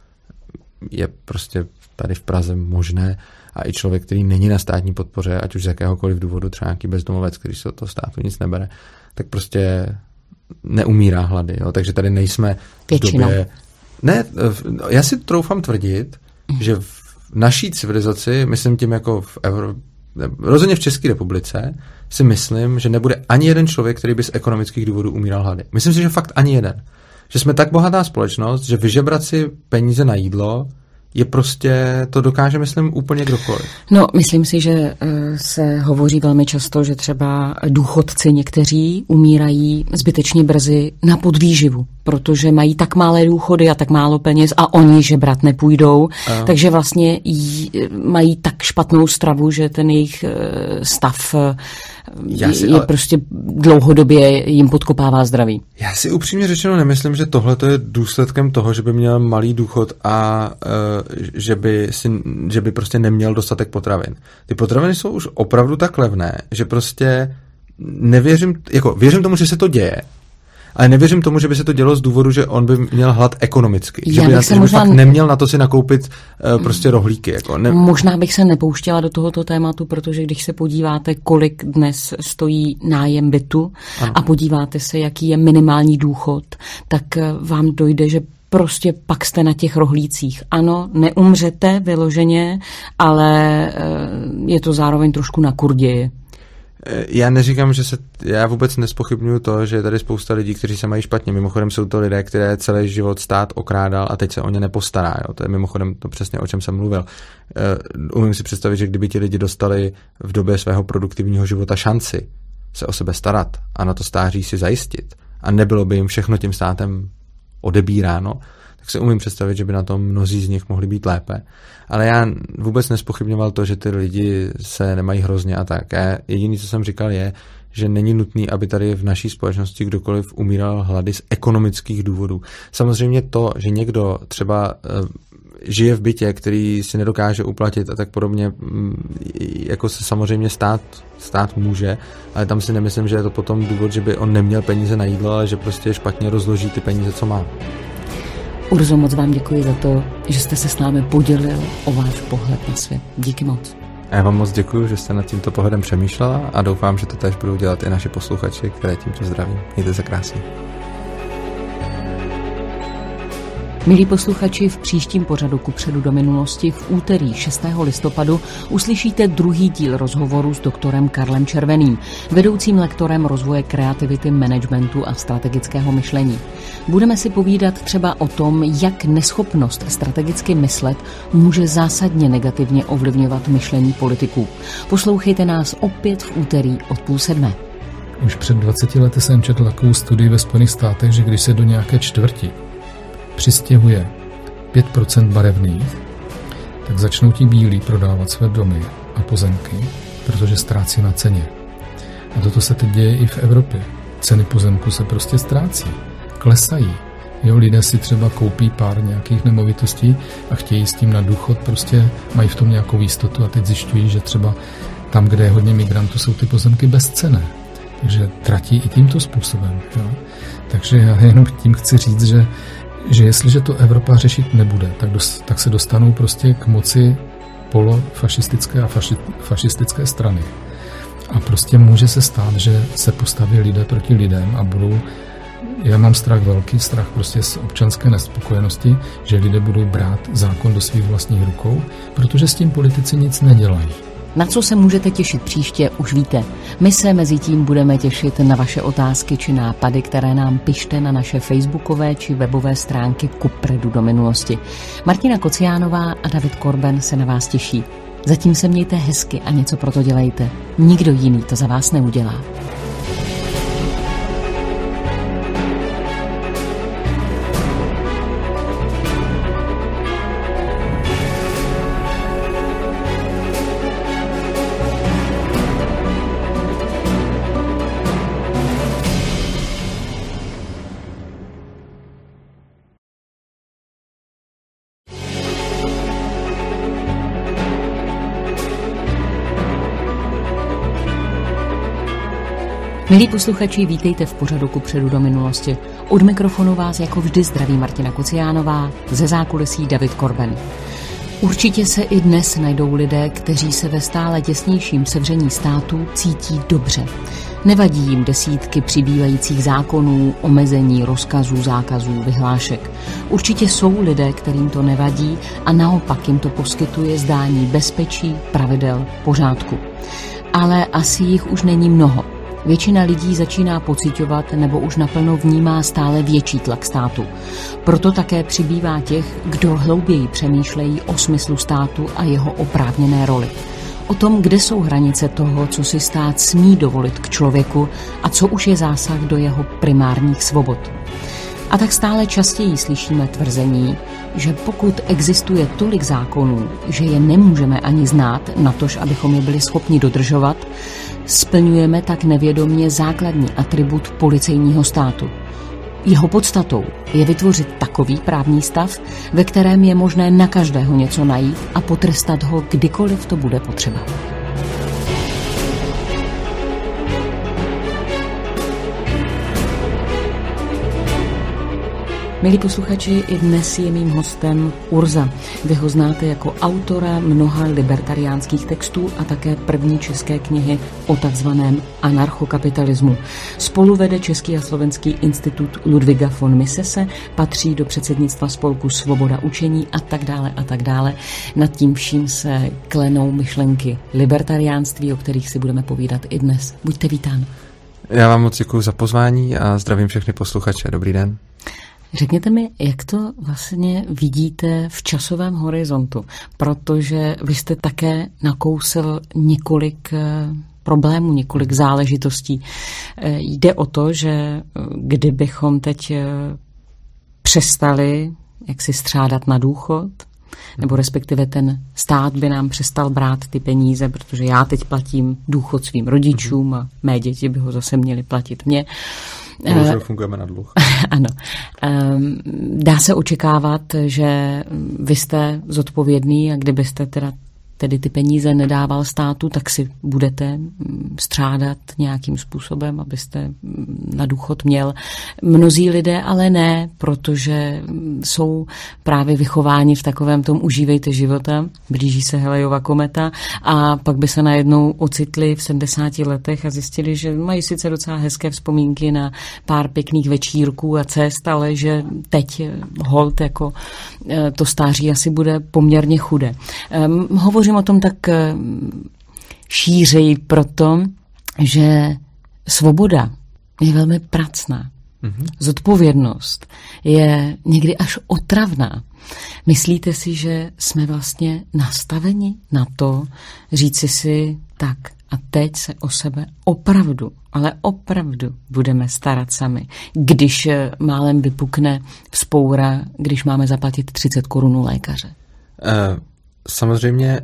je prostě tady v Praze možné a i člověk, který není na státní podpoře, ať už z jakéhokoliv důvodu, třeba nějaký bezdomovec, který se od toho státu nic nebere, tak prostě neumírá hlady. Jo? Takže tady nejsme v době... Ne, já si troufám tvrdit, že v naší civilizaci, myslím tím jako v Evropě, rozhodně v České republice, si myslím, že nebude ani jeden člověk, který by z ekonomických důvodů umíral hlady. Myslím si, že fakt ani jeden. Že jsme tak bohatá společnost, že vyžebrat si peníze na jídlo je prostě, to dokáže, myslím, úplně kdokoliv. No, myslím si, že eh, se hovoří velmi často, že třeba důchodci někteří umírají zbytečně brzy na podvýživu, protože mají tak malé důchody a tak málo peněz a oni žebrat nepůjdou, a. takže vlastně jí, mají tak špatnou stravu, že ten jejich eh, stav eh, já si, je ale... prostě dlouhodobě jim podkopává zdraví. Já si upřímně řečeno nemyslím, že tohle je důsledkem toho, že by měl malý důchod a uh, že, by si, že by prostě neměl dostatek potravin. Ty potraviny jsou už opravdu tak levné, že prostě nevěřím, jako věřím tomu, že se to děje, ale nevěřím tomu, že by se to dělo z důvodu, že on by měl hlad ekonomicky. Já že by, že by možná... fakt neměl na to si nakoupit uh, prostě rohlíky. Jako ne... Možná bych se nepouštěla do tohoto tématu, protože když se podíváte, kolik dnes stojí nájem bytu ano. a podíváte se, jaký je minimální důchod, tak eh, vám dojde, že prostě pak jste na těch rohlících. Ano, neumřete vyloženě, ale eh, je to zároveň trošku na kurději. Eh, já neříkám, že se, já vůbec nespochybnuju to, že je tady spousta lidí, kteří se mají špatně. Mimochodem jsou to lidé, které celý život stát okrádal a teď se o ně nepostará. Jo. To je mimochodem to přesně, o čem jsem mluvil. Uh, umím si představit, že kdyby ti lidi dostali v době svého produktivního života šanci se o sebe starat a na to stáří si zajistit a nebylo by jim všechno tím státem odebíráno, tak si umím představit, že by na tom mnozí z nich mohli být lépe. Ale já vůbec nespochybňoval to, že ty lidi se nemají hrozně a tak. Já jediný, co jsem říkal, je, že není nutný, aby tady v naší společnosti kdokoliv umíral hlady z ekonomických důvodů. Samozřejmě to, že někdo třeba eh, žije v bytě, který si nedokáže uplatit a tak podobně, mm, jako se samozřejmě stát, stát může, ale tam si nemyslím, že je to potom důvod, že by on neměl peníze na jídlo, ale že prostě špatně rozloží ty peníze, co má. Urzo, moc vám děkuji za to, že jste se s námi podělil o váš pohled na svět. Díky moc. A já vám moc děkuji, že jste nad tímto pohledem přemýšlela a doufám, že to tež budou dělat i naši posluchači, které tímto zdravím. Mějte se krásně. Milí posluchači, v příštím pořadu ku předu do minulosti v úterý 6. listopadu uslyšíte druhý díl rozhovoru s doktorem Karlem Červeným, vedoucím lektorem rozvoje kreativity, managementu a strategického myšlení. Budeme si povídat třeba o tom, jak neschopnost strategicky myslet může zásadně negativně ovlivňovat myšlení politiků. Poslouchejte nás opět v úterý od půl sedmé. Už před 20 lety jsem četl takovou studii ve Spojených státech, že když se do nějaké čtvrti přistěhuje 5% barevných, tak začnou ti bílí prodávat své domy a pozemky, protože ztrácí na ceně. A toto se teď děje i v Evropě. Ceny pozemku se prostě ztrácí, klesají. Jo, lidé si třeba koupí pár nějakých nemovitostí a chtějí s tím na důchod, prostě mají v tom nějakou jistotu a teď zjišťují, že třeba tam, kde je hodně migrantů, jsou ty pozemky bezcené. Takže tratí i tímto způsobem. Jo. Takže já jenom tím chci říct, že že jestliže to Evropa řešit nebude, tak, dos, tak se dostanou prostě k moci polofašistické a faši, fašistické strany. A prostě může se stát, že se postaví lidé proti lidem a budou já mám strach velký, strach prostě z občanské nespokojenosti, že lidé budou brát zákon do svých vlastních rukou, protože s tím politici nic nedělají. Na co se můžete těšit příště, už víte. My se mezi tím budeme těšit na vaše otázky či nápady, které nám pište na naše facebookové či webové stránky Kupredu do minulosti. Martina Kociánová a David Korben se na vás těší. Zatím se mějte hezky a něco proto dělejte. Nikdo jiný to za vás neudělá. Milí posluchači, vítejte v pořadu ku předu do minulosti. Od mikrofonu vás jako vždy zdraví Martina Kociánová, ze zákulisí David Korben. Určitě se i dnes najdou lidé, kteří se ve stále těsnějším sevření států cítí dobře. Nevadí jim desítky přibývajících zákonů, omezení, rozkazů, zákazů, vyhlášek. Určitě jsou lidé, kterým to nevadí a naopak jim to poskytuje zdání bezpečí, pravidel, pořádku. Ale asi jich už není mnoho. Většina lidí začíná pocitovat nebo už naplno vnímá stále větší tlak státu. Proto také přibývá těch, kdo hlouběji přemýšlejí o smyslu státu a jeho oprávněné roli. O tom, kde jsou hranice toho, co si stát smí dovolit k člověku a co už je zásah do jeho primárních svobod. A tak stále častěji slyšíme tvrzení, že pokud existuje tolik zákonů, že je nemůžeme ani znát, natož abychom je byli schopni dodržovat, Splňujeme tak nevědomně základní atribut policejního státu. Jeho podstatou je vytvořit takový právní stav, ve kterém je možné na každého něco najít a potrestat ho kdykoliv to bude potřeba. Milí posluchači, i dnes je mým hostem Urza. Vy ho znáte jako autora mnoha libertariánských textů a také první české knihy o takzvaném anarchokapitalismu. Spolu vede Český a slovenský institut Ludviga von Misese, patří do předsednictva spolku Svoboda učení a tak dále a tak dále. Nad tím vším se klenou myšlenky libertariánství, o kterých si budeme povídat i dnes. Buďte vítán. Já vám moc děkuji za pozvání a zdravím všechny posluchače. Dobrý den. Řekněte mi, jak to vlastně vidíte v časovém horizontu, protože vy jste také nakousil několik eh, problémů, několik záležitostí. Eh, jde o to, že eh, kdybychom teď přestali jak si střádat na důchod, nebo respektive ten stát by nám přestal brát ty peníze, protože já teď platím důchod svým rodičům a mé děti by ho zase měly platit mě. Bohužel fungujeme na dluh. ano. Ehm, dá se očekávat, že vy jste zodpovědný a kdybyste teda tedy ty peníze nedával státu, tak si budete mm, střádat nějakým způsobem, abyste mm, na důchod měl. Mnozí lidé ale ne, protože mm, jsou právě vychováni v takovém tom užívejte života, blíží se Helejova kometa a pak by se najednou ocitli v 70 letech a zjistili, že mají sice docela hezké vzpomínky na pár pěkných večírků a cest, ale že teď hold jako eh, to stáří asi bude poměrně chudé. Ehm, hovořím o tom tak eh, šířeji proto, že svoboda je velmi pracná. Mm-hmm. Zodpovědnost je někdy až otravná. Myslíte si, že jsme vlastně nastaveni na to říci si tak a teď se o sebe opravdu, ale opravdu budeme starat sami, když eh, málem vypukne vzpoura, když máme zaplatit 30 korun lékaře? Uh, samozřejmě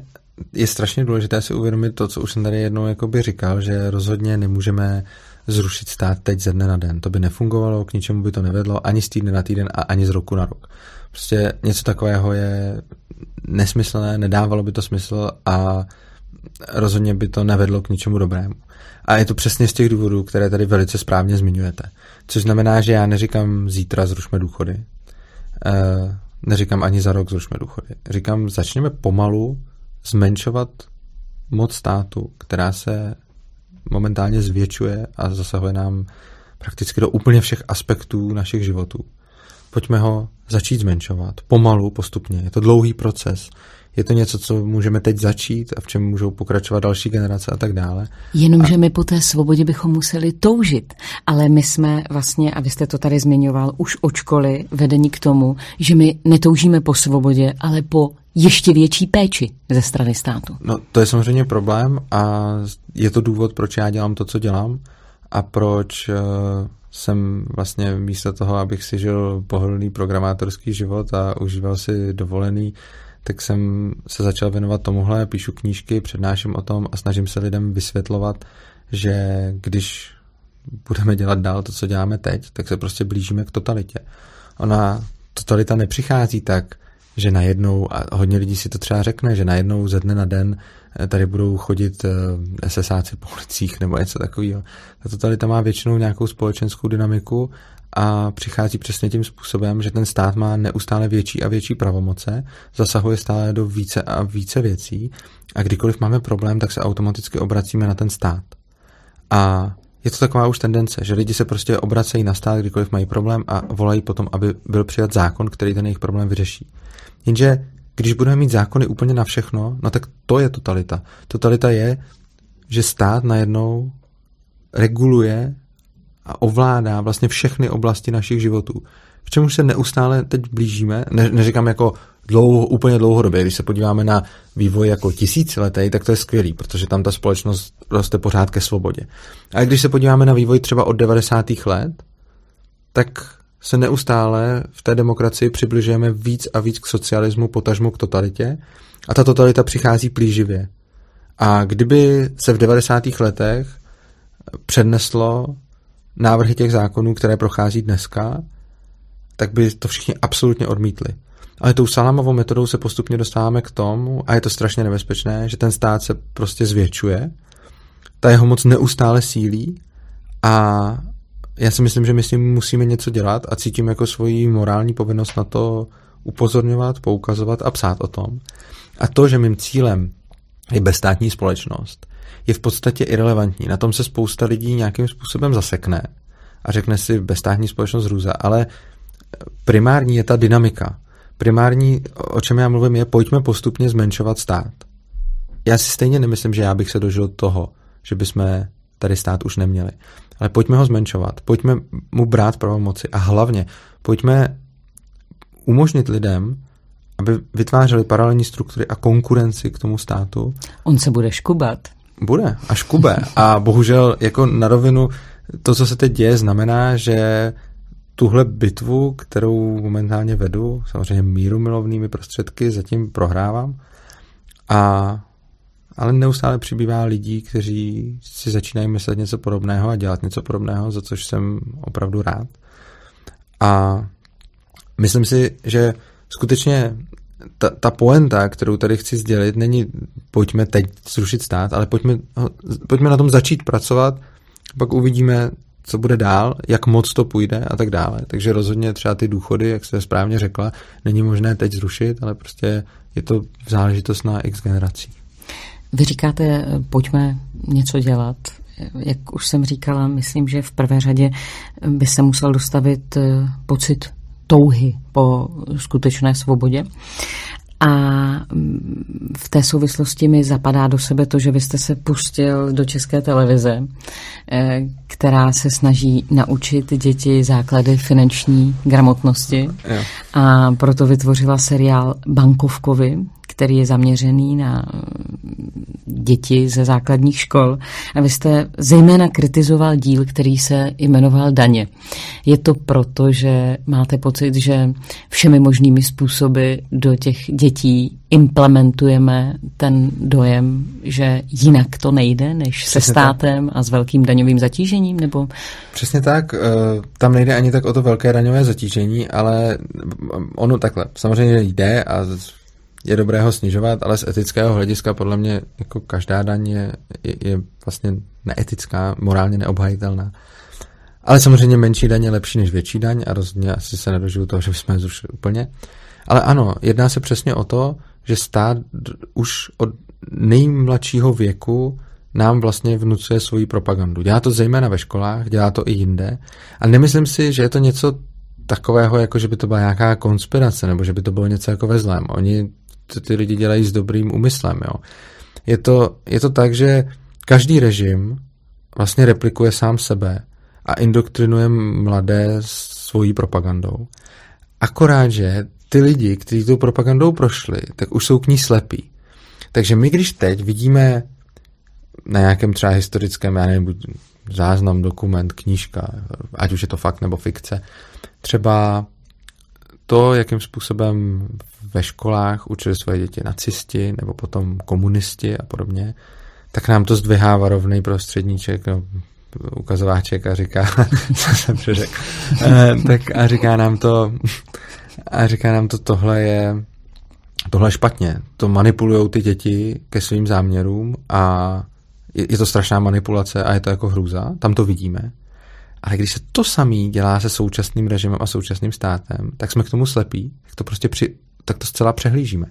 je strašně důležité si uvědomit to, co už jsem tady jednou jakoby říkal, že rozhodně nemůžeme zrušit stát teď ze dne na den. To by nefungovalo, k ničemu by to nevedlo ani z týdne na týden a ani z roku na rok. Prostě něco takového je nesmyslné, nedávalo by to smysl a rozhodně by to nevedlo k ničemu dobrému. A je to přesně z těch důvodů, které tady velice správně zmiňujete. Což znamená, že já neříkám zítra zrušme důchody. E, neříkám ani za rok zrušme důchody. Říkám, začněme pomalu zmenšovat moc státu, která se momentálně zvětšuje a zasahuje nám prakticky do úplně všech aspektů našich životů. Pojďme ho začít zmenšovat. Pomalu, postupně. Je to dlouhý proces. Je to něco, co můžeme teď začít a v čem můžou pokračovat další generace a tak dále. Jenomže a... my po té svobodě bychom museli toužit. Ale my jsme vlastně, a vy jste to tady zmiňoval, už od školy vedení k tomu, že my netoužíme po svobodě, ale po ještě větší péči ze strany státu. No, to je samozřejmě problém a je to důvod, proč já dělám to, co dělám a proč uh, jsem vlastně místo toho, abych si žil pohodlný programátorský život a užíval si dovolený, tak jsem se začal věnovat tomuhle, píšu knížky, přednáším o tom a snažím se lidem vysvětlovat, že když budeme dělat dál to, co děláme teď, tak se prostě blížíme k totalitě. Ona, totalita nepřichází tak, že najednou, a hodně lidí si to třeba řekne, že najednou ze dne na den eh, tady budou chodit eh, SSáci po ulicích nebo něco takového. Ta totalita má většinou nějakou společenskou dynamiku a přichází přesně tím způsobem, že ten stát má neustále větší a větší pravomoce, zasahuje stále do více a více věcí a kdykoliv máme problém, tak se automaticky obracíme na ten stát. A je to taková už tendence, že lidi se prostě obracejí na stát, kdykoliv mají problém a volají potom, aby byl přijat zákon, který ten jejich problém vyřeší. Jenže když budeme mít zákony úplně na všechno, no tak to je totalita. Totalita je, že stát najednou reguluje a ovládá vlastně všechny oblasti našich životů. V čemu se neustále teď blížíme, ne, neříkám jako dlouho, úplně dlouhodobě, když se podíváme na vývoj jako tisíciletý, tak to je skvělý, protože tam ta společnost roste pořád ke svobodě. A když se podíváme na vývoj třeba od 90. let, tak se neustále v té demokracii přibližujeme víc a víc k socialismu, potažmu k totalitě a ta totalita přichází plíživě. A kdyby se v 90. letech předneslo návrhy těch zákonů, které prochází dneska, tak by to všichni absolutně odmítli. Ale tou salamovou metodou se postupně dostáváme k tomu, a je to strašně nebezpečné, že ten stát se prostě zvětšuje, ta jeho moc neustále sílí a já si myslím, že my s tím musíme něco dělat a cítím jako svoji morální povinnost na to upozorňovat, poukazovat a psát o tom. A to, že mým cílem je bezstátní společnost, je v podstatě irrelevantní. Na tom se spousta lidí nějakým způsobem zasekne a řekne si bezstátní společnost hrůza, ale primární je ta dynamika. Primární, o čem já mluvím, je pojďme postupně zmenšovat stát. Já si stejně nemyslím, že já bych se dožil toho, že bychom tady stát už neměli. Ale pojďme ho zmenšovat, pojďme mu brát pravomoci a hlavně pojďme umožnit lidem, aby vytvářeli paralelní struktury a konkurenci k tomu státu. On se bude škubat. Bude, až kube. A bohužel jako na rovinu to, co se teď děje, znamená, že tuhle bitvu, kterou momentálně vedu, samozřejmě míru milovnými prostředky, zatím prohrávám. A, ale neustále přibývá lidí, kteří si začínají myslet něco podobného a dělat něco podobného, za což jsem opravdu rád. A myslím si, že skutečně ta, ta poenta, kterou tady chci sdělit, není pojďme teď zrušit stát, ale pojďme, pojďme na tom začít pracovat, pak uvidíme, co bude dál, jak moc to půjde a tak dále. Takže rozhodně třeba ty důchody, jak jste správně řekla, není možné teď zrušit, ale prostě je to záležitost na x generací. Vy říkáte, pojďme něco dělat. Jak už jsem říkala, myslím, že v prvé řadě by se musel dostavit eh, pocit touhy po skutečné svobodě. A mm, v té souvislosti mi zapadá do sebe to, že vy jste se pustil do české televize, eh, která se snaží naučit děti základy finanční gramotnosti. A proto vytvořila seriál Bankovkovi, který je zaměřený na děti ze základních škol. A vy jste zejména kritizoval díl, který se jmenoval Daně. Je to proto, že máte pocit, že všemi možnými způsoby do těch dětí implementujeme ten dojem, že jinak to nejde, než Přesně se státem tak. a s velkým daňovým zatížením? Nebo... Přesně tak. Eh, tam nejde ani tak o to velké daňové zatížení, ale ono takhle. Samozřejmě jde a je dobré ho snižovat, ale z etického hlediska podle mě jako každá daň je, je, je vlastně neetická, morálně neobhajitelná. Ale samozřejmě menší daň je lepší než větší daň a rozhodně asi se nedožiju toho, že bychom je zrušili úplně. Ale ano, jedná se přesně o to, že stát už od nejmladšího věku nám vlastně vnucuje svoji propagandu. Dělá to zejména ve školách, dělá to i jinde. A nemyslím si, že je to něco takového, jako že by to byla nějaká konspirace, nebo že by to bylo něco jako ve zlém. Oni to ty lidi dělají s dobrým úmyslem. Jo. Je, to, je to tak, že každý režim vlastně replikuje sám sebe a indoktrinuje mladé svojí propagandou. Akorát, že ty lidi, kteří tou propagandou prošli, tak už jsou k ní slepí. Takže my, když teď vidíme na nějakém třeba historickém, já nevím, záznam, dokument, knížka, ať už je to fakt nebo fikce, třeba to, jakým způsobem ve školách učili svoje děti nacisti nebo potom komunisti a podobně, tak nám to zdvihá varovný prostředníček, no, ukazováček a říká, co jsem přeřekl, e, tak a říká nám to, a říká nám to, tohle je, tohle je špatně. To manipulují ty děti ke svým záměrům a je, je to strašná manipulace a je to jako hrůza, tam to vidíme. Ale když se to samý dělá se současným režimem a současným státem, tak jsme k tomu slepí, tak to prostě při, tak to zcela přehlížíme.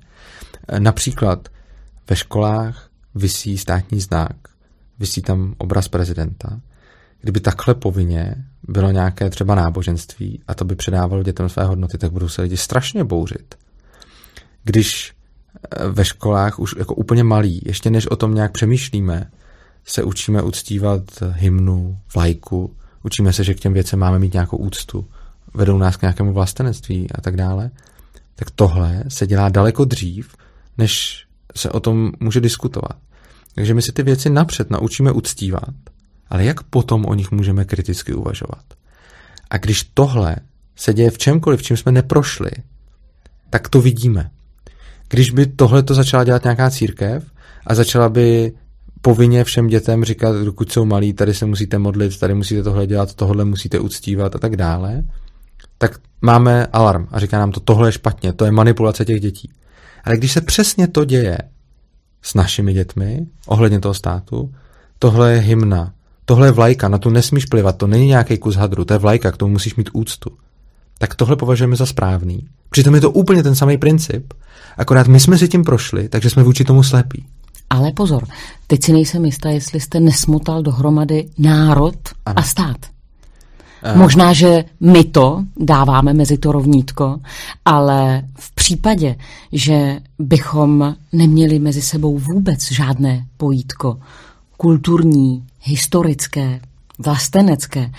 Například ve školách visí státní znak, visí tam obraz prezidenta. Kdyby takhle povinně bylo nějaké třeba náboženství a to by předávalo dětem své hodnoty, tak budou se lidi strašně bouřit. Když e, ve školách už jako úplně malí, ještě než o tom nějak přemýšlíme, se učíme uctívat hymnu, vlajku, učíme se, že k těm věcem máme mít nějakou úctu, vedou nás k nějakému vlastenectví a tak dále, tak tohle se dělá daleko dřív, než se o tom může diskutovat. Takže my si ty věci napřed naučíme uctívat, ale jak potom o nich můžeme kriticky uvažovat? A když tohle se děje v čemkoliv, v čím jsme neprošli, tak to vidíme. Když by tohle to začala dělat nějaká církev a začala by povinně všem dětem říkat, dokud jsou malí, tady se musíte modlit, tady musíte tohle dělat, tohle musíte uctívat a tak dále, tak máme alarm a říká nám to, tohle je špatně, to je manipulace těch dětí. Ale když se přesně to děje s našimi dětmi, ohledně toho státu, tohle je hymna, tohle je vlajka, na tu nesmíš plivat, to není nějaký kus hadru, to je vlajka, k tomu musíš mít úctu. Tak tohle považujeme za správný. Přitom je to úplně ten samý princip, akorát my jsme si tím prošli, takže jsme vůči tomu slepí. Ale pozor, teď si nejsem jistá, jestli jste nesmotal dohromady národ ano. a stát. Uh. Možná, že my to dáváme mezi to rovnítko, ale v případě, že bychom neměli mezi sebou vůbec žádné pojítko, kulturní, historické, vlastenecké,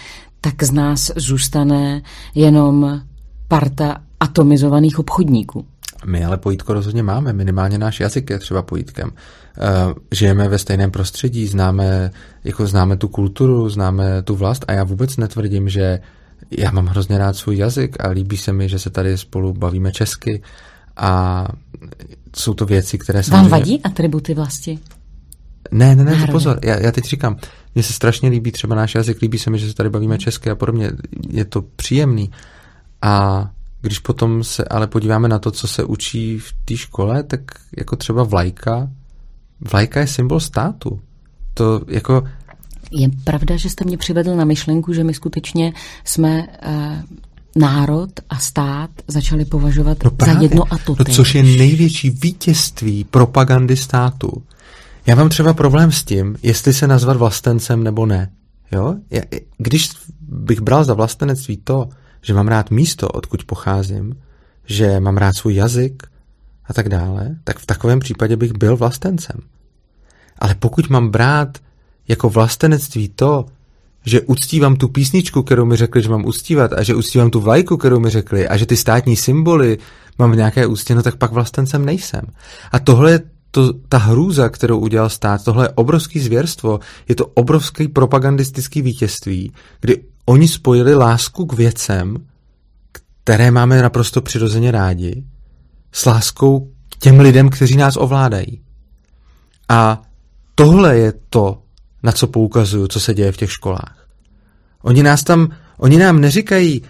tak z nás zůstane jenom parta atomizovaných obchodníků. My ale pojítko rozhodně máme, minimálně náš jazyk je třeba pojítkem. Eh, žijeme ve stejném prostředí, známe, jako známe tu kulturu, známe tu vlast a já vůbec netvrdím, že já mám hrozně rád svůj jazyk a líbí se mi, že se tady spolu bavíme česky a jsou to věci, které se... Vám vadí atributy vlasti? Ne, ne, ne, pozor, já, já teď říkám, mně se strašně líbí třeba náš jazyk, líbí se mi, že se tady bavíme česky a podobně, je to příjemný a když potom se ale podíváme na to, co se učí v té škole, tak jako třeba vlajka, vlajka je symbol státu. To jako... Je pravda, že jste mě přivedl na myšlenku, že my skutečně jsme uh, národ a stát začali považovat no právě, za jedno a to no, Což je největší vítězství propagandy státu. Já mám třeba problém s tím, jestli se nazvat vlastencem nebo ne. Jo? Já, když bych bral za vlastenectví to, že mám rád místo, odkud pocházím, že mám rád svůj jazyk a tak dále, tak v takovém případě bych byl vlastencem. Ale pokud mám brát jako vlastenectví to, že uctívám tu písničku, kterou mi řekli, že mám uctívat a že uctívám tu vlajku, kterou mi řekli a že ty státní symboly mám v nějaké úctě, no tak pak vlastencem nejsem. A tohle je to, ta hrůza, kterou udělal stát, tohle je obrovský zvěrstvo, je to obrovský propagandistický vítězství, kdy oni spojili lásku k věcem, které máme naprosto přirozeně rádi, s láskou k těm lidem, kteří nás ovládají. A tohle je to, na co poukazuju, co se děje v těch školách. Oni nás tam, oni nám neříkají,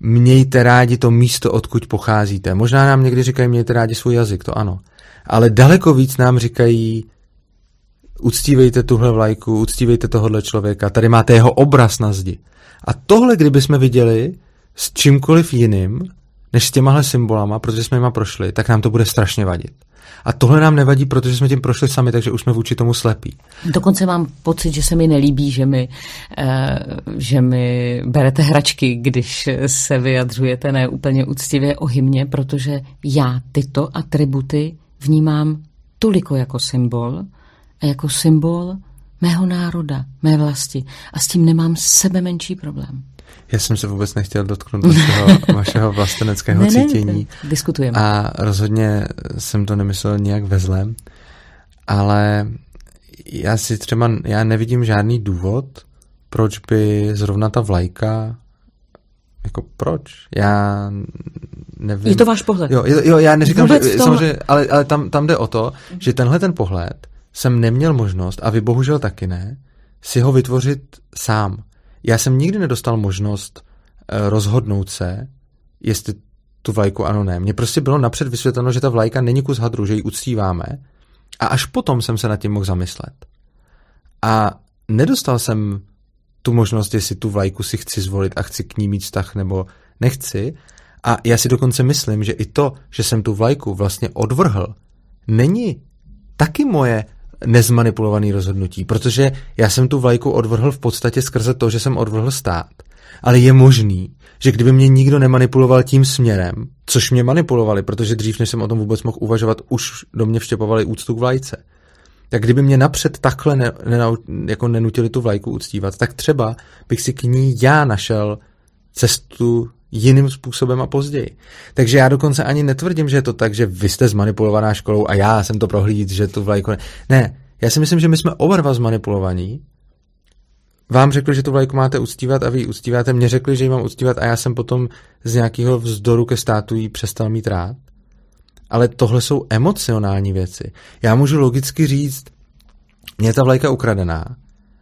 mějte rádi to místo, odkud pocházíte. Možná nám někdy říkají, mějte rádi svůj jazyk, to ano. Ale daleko víc nám říkají, uctívejte tuhle vlajku, uctívejte tohohle člověka, tady máte jeho obraz na zdi. A tohle, kdyby jsme viděli s čímkoliv jiným, než s těmahle symbolama, protože jsme jima prošli, tak nám to bude strašně vadit. A tohle nám nevadí, protože jsme tím prošli sami, takže už jsme vůči tomu slepí. Dokonce mám pocit, že se mi nelíbí, že mi, uh, že mi berete hračky, když se vyjadřujete ne úplně úctivě o hymně, protože já tyto atributy vnímám toliko jako symbol a jako symbol mého národa, mé vlasti. A s tím nemám sebe menší problém. Já jsem se vůbec nechtěl dotknout vašeho, vašeho vlasteneckého ne, cítění. Ne, diskutujeme. A rozhodně jsem to nemyslel nějak ve zlém, ale já si třeba, já nevidím žádný důvod, proč by zrovna ta vlajka jako proč? Já nevím. Je to váš pohled. Jo, jo já neříkám, Vůbec že, to... samozřejmě, ale, ale tam, tam jde o to, že tenhle ten pohled jsem neměl možnost, a vy bohužel taky ne, si ho vytvořit sám. Já jsem nikdy nedostal možnost uh, rozhodnout se, jestli tu vlajku ano, ne. Mně prostě bylo napřed vysvětleno, že ta vlajka není kus hadru, že ji uctíváme a až potom jsem se nad tím mohl zamyslet. A nedostal jsem tu možnost, jestli tu vlajku si chci zvolit a chci k ní mít vztah nebo nechci. A já si dokonce myslím, že i to, že jsem tu vlajku vlastně odvrhl, není taky moje nezmanipulované rozhodnutí, protože já jsem tu vlajku odvrhl v podstatě skrze to, že jsem odvrhl stát. Ale je možný, že kdyby mě nikdo nemanipuloval tím směrem, což mě manipulovali, protože dřív, než jsem o tom vůbec mohl uvažovat, už do mě vštěpovali úctu k vlajce. Tak kdyby mě napřed takhle ne, ne, jako nenutili tu vlajku uctívat, tak třeba bych si k ní já našel cestu jiným způsobem a později. Takže já dokonce ani netvrdím, že je to tak, že vy jste zmanipulovaná školou a já jsem to prohlíd, že tu vlajku... Ne. ne, já si myslím, že my jsme oba dva zmanipulovaní. Vám řekli, že tu vlajku máte uctívat a vy ji uctíváte. Mně řekli, že ji mám uctívat a já jsem potom z nějakého vzdoru ke státu ji přestal mít rád. Ale tohle jsou emocionální věci. Já můžu logicky říct, mě je ta vlajka ukradená,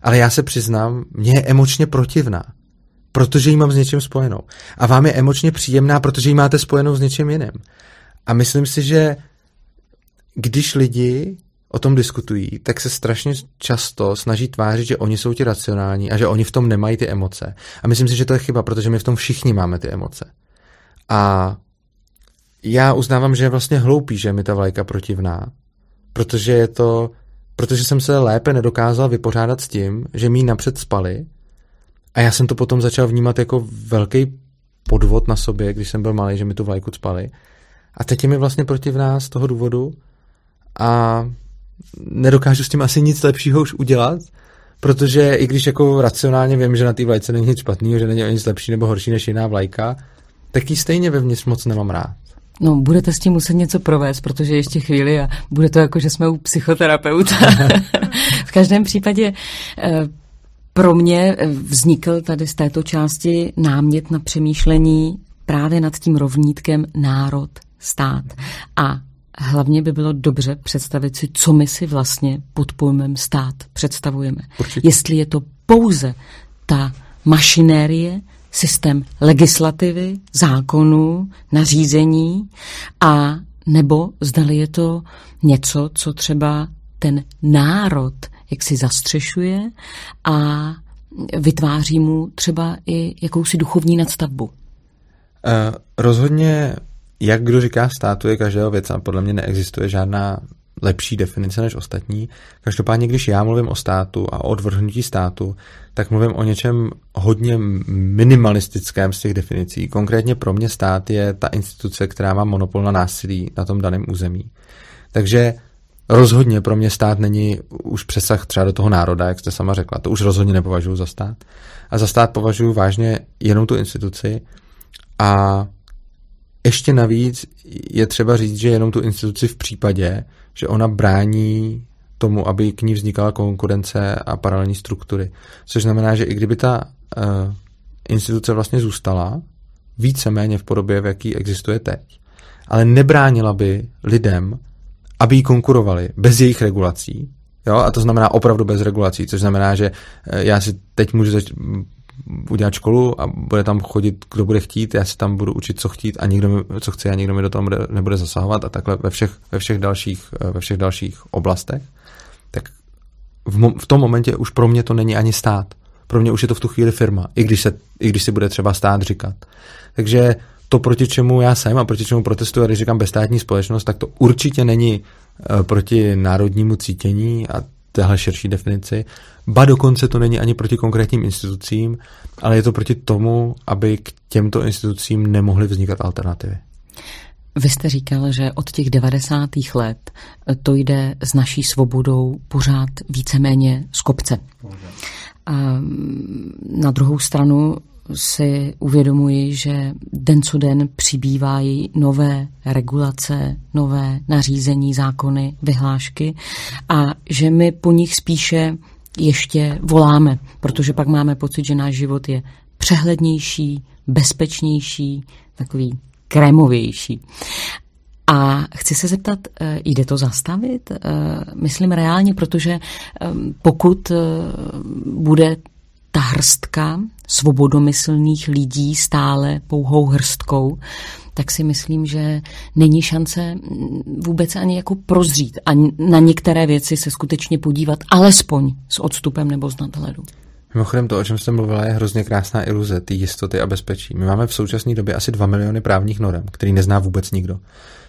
ale já se přiznám, mě je emočně protivná protože ji mám s něčím spojenou. A vám je emočně příjemná, protože ji máte spojenou s něčím jiným. A myslím si, že když lidi o tom diskutují, tak se strašně často snaží tvářit, že oni jsou ti racionální a že oni v tom nemají ty emoce. A myslím si, že to je chyba, protože my v tom všichni máme ty emoce. A já uznávám, že je vlastně hloupý, že mi ta vlajka protivná, protože je to, protože jsem se lépe nedokázal vypořádat s tím, že mi napřed spali a já jsem to potom začal vnímat jako velký podvod na sobě, když jsem byl malý, že mi tu vlajku spali. A teď je mi vlastně protivná z toho důvodu a nedokážu s tím asi nic lepšího už udělat, protože i když jako racionálně vím, že na té vlajce není nic špatného, že není nic lepší nebo horší než jiná vlajka, tak ji stejně vevnitř moc nemám rád. No, budete s tím muset něco provést, protože ještě chvíli a bude to jako, že jsme u psychoterapeuta. v každém případě eh, pro mě eh, vznikl tady z této části námět na přemýšlení právě nad tím rovnítkem národ, stát. A hlavně by bylo dobře představit si, co my si vlastně pod pojmem stát představujeme. Určitě. Jestli je to pouze ta mašinérie systém legislativy, zákonů, nařízení a nebo zdali je to něco, co třeba ten národ jak si zastřešuje a vytváří mu třeba i jakousi duchovní nadstavbu. Uh, rozhodně, jak kdo říká státu, je každého věc a podle mě neexistuje žádná lepší definice než ostatní. Každopádně, když já mluvím o státu a o odvrhnutí státu, tak mluvím o něčem hodně minimalistickém z těch definicí. Konkrétně pro mě stát je ta instituce, která má monopol na násilí na tom daném území. Takže rozhodně pro mě stát není už přesah třeba do toho národa, jak jste sama řekla. To už rozhodně nepovažuji za stát. A za stát považuji vážně jenom tu instituci a ještě navíc je třeba říct, že jenom tu instituci v případě, že ona brání tomu, aby k ní vznikala konkurence a paralelní struktury. Což znamená, že i kdyby ta uh, instituce vlastně zůstala víceméně v podobě, v jaký existuje teď, ale nebránila by lidem, aby jí konkurovali bez jejich regulací, Jo, a to znamená opravdu bez regulací, což znamená, že eh, já si teď můžu zač- udělat školu a bude tam chodit, kdo bude chtít, já si tam budu učit, co chtít a nikdo mi, co chce a nikdo mi do toho nebude, nebude zasahovat a takhle ve všech, ve všech, dalších, eh, ve všech dalších oblastech, tak v, mo- v tom momentě už pro mě to není ani stát. Pro mě už je to v tu chvíli firma, i když, se, i když si bude třeba stát říkat. Takže to, proti čemu já jsem a proti čemu protestuji, a když říkám bezstátní společnost, tak to určitě není eh, proti národnímu cítění a téhle širší definici. Ba dokonce to není ani proti konkrétním institucím, ale je to proti tomu, aby k těmto institucím nemohly vznikat alternativy. Vy jste říkal, že od těch 90. let to jde s naší svobodou pořád víceméně z kopce. A na druhou stranu si uvědomuji, že den co den přibývají nové regulace, nové nařízení, zákony, vyhlášky a že my po nich spíše ještě voláme, protože pak máme pocit, že náš život je přehlednější, bezpečnější, takový krémovější. A chci se zeptat, eh, jde to zastavit? Eh, myslím reálně, protože eh, pokud bude ta hrstka svobodomyslných lidí stále pouhou hrstkou, tak si myslím, že není šance vůbec ani jako prozřít a na některé věci se skutečně podívat alespoň s odstupem nebo z nadhledu. Mimochodem to, o čem jste mluvila, je hrozně krásná iluze, ty jistoty a bezpečí. My máme v současné době asi 2 miliony právních norem, který nezná vůbec nikdo.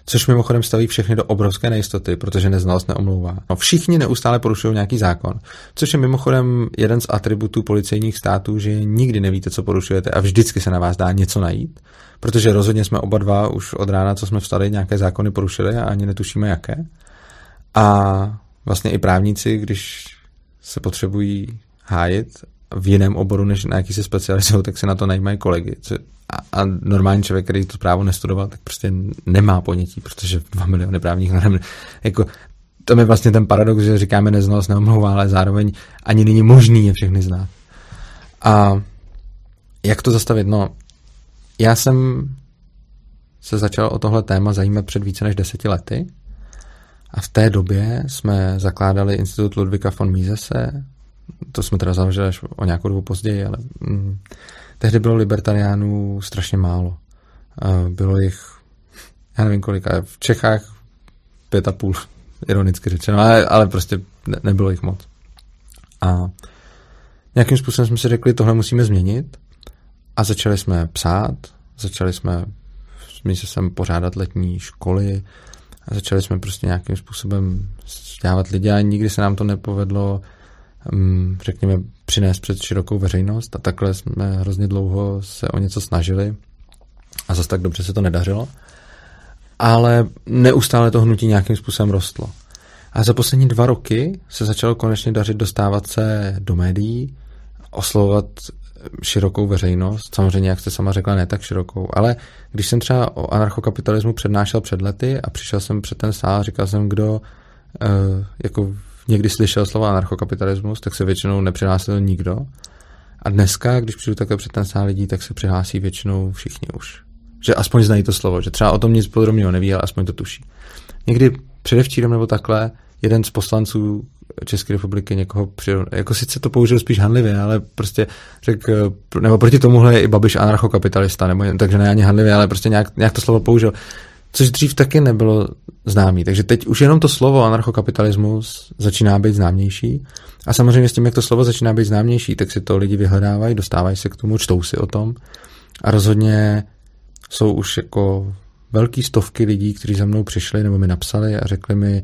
Což mimochodem staví všechny do obrovské nejistoty, protože neznalost neomlouvá. No, všichni neustále porušují nějaký zákon, což je mimochodem jeden z atributů policejních států, že nikdy nevíte, co porušujete a vždycky se na vás dá něco najít, protože rozhodně jsme oba dva už od rána, co jsme vstali, nějaké zákony porušili a ani netušíme jaké. A vlastně i právníci, když se potřebují hájit v jiném oboru, než na jaký se specializují, tak se na to najímají kolegy. A, a normální člověk, který to právo nestudoval, tak prostě nemá ponětí, protože dva miliony právních norm, jako to je vlastně ten paradox, že říkáme neznalost neomlouvá, ale zároveň ani není možný je všechny znát. A jak to zastavit? No, já jsem se začal o tohle téma zajímat před více než deseti lety a v té době jsme zakládali Institut Ludvika von Misese, to jsme teda založili až o nějakou dobu později, ale mm, tehdy bylo libertariánů strašně málo. Bylo jich, já nevím kolik, v Čechách pět a půl, ironicky řečeno, ale, ale prostě ne, nebylo jich moc. A nějakým způsobem jsme si řekli, tohle musíme změnit a začali jsme psát, začali jsme se sem pořádat letní školy a začali jsme prostě nějakým způsobem vzdělávat lidi a nikdy se nám to nepovedlo řekněme, přinést před širokou veřejnost a takhle jsme hrozně dlouho se o něco snažili a zase tak dobře se to nedařilo. Ale neustále to hnutí nějakým způsobem rostlo. A za poslední dva roky se začalo konečně dařit dostávat se do médií, oslovovat širokou veřejnost, samozřejmě, jak jste sama řekla, ne tak širokou, ale když jsem třeba o anarchokapitalismu přednášel před lety a přišel jsem před ten sál, říkal jsem, kdo uh, jako někdy slyšel slova anarchokapitalismus, tak se většinou nepřihlásil nikdo. A dneska, když přijdu takhle před ten lidí, tak se přihlásí většinou všichni už. Že aspoň znají to slovo, že třeba o tom nic podrobného neví, ale aspoň to tuší. Někdy předevčírem nebo takhle jeden z poslanců České republiky někoho přijel, jako sice to použil spíš hanlivě, ale prostě řekl, nebo proti tomuhle je i Babiš anarchokapitalista, nebo takže ne ani hanlivě, ale prostě nějak, nějak to slovo použil. Což dřív taky nebylo známý. Takže teď už jenom to slovo anarchokapitalismus začíná být známější. A samozřejmě s tím, jak to slovo začíná být známější, tak si to lidi vyhledávají, dostávají se k tomu, čtou si o tom. A rozhodně jsou už jako velký stovky lidí, kteří za mnou přišli nebo mi napsali a řekli mi,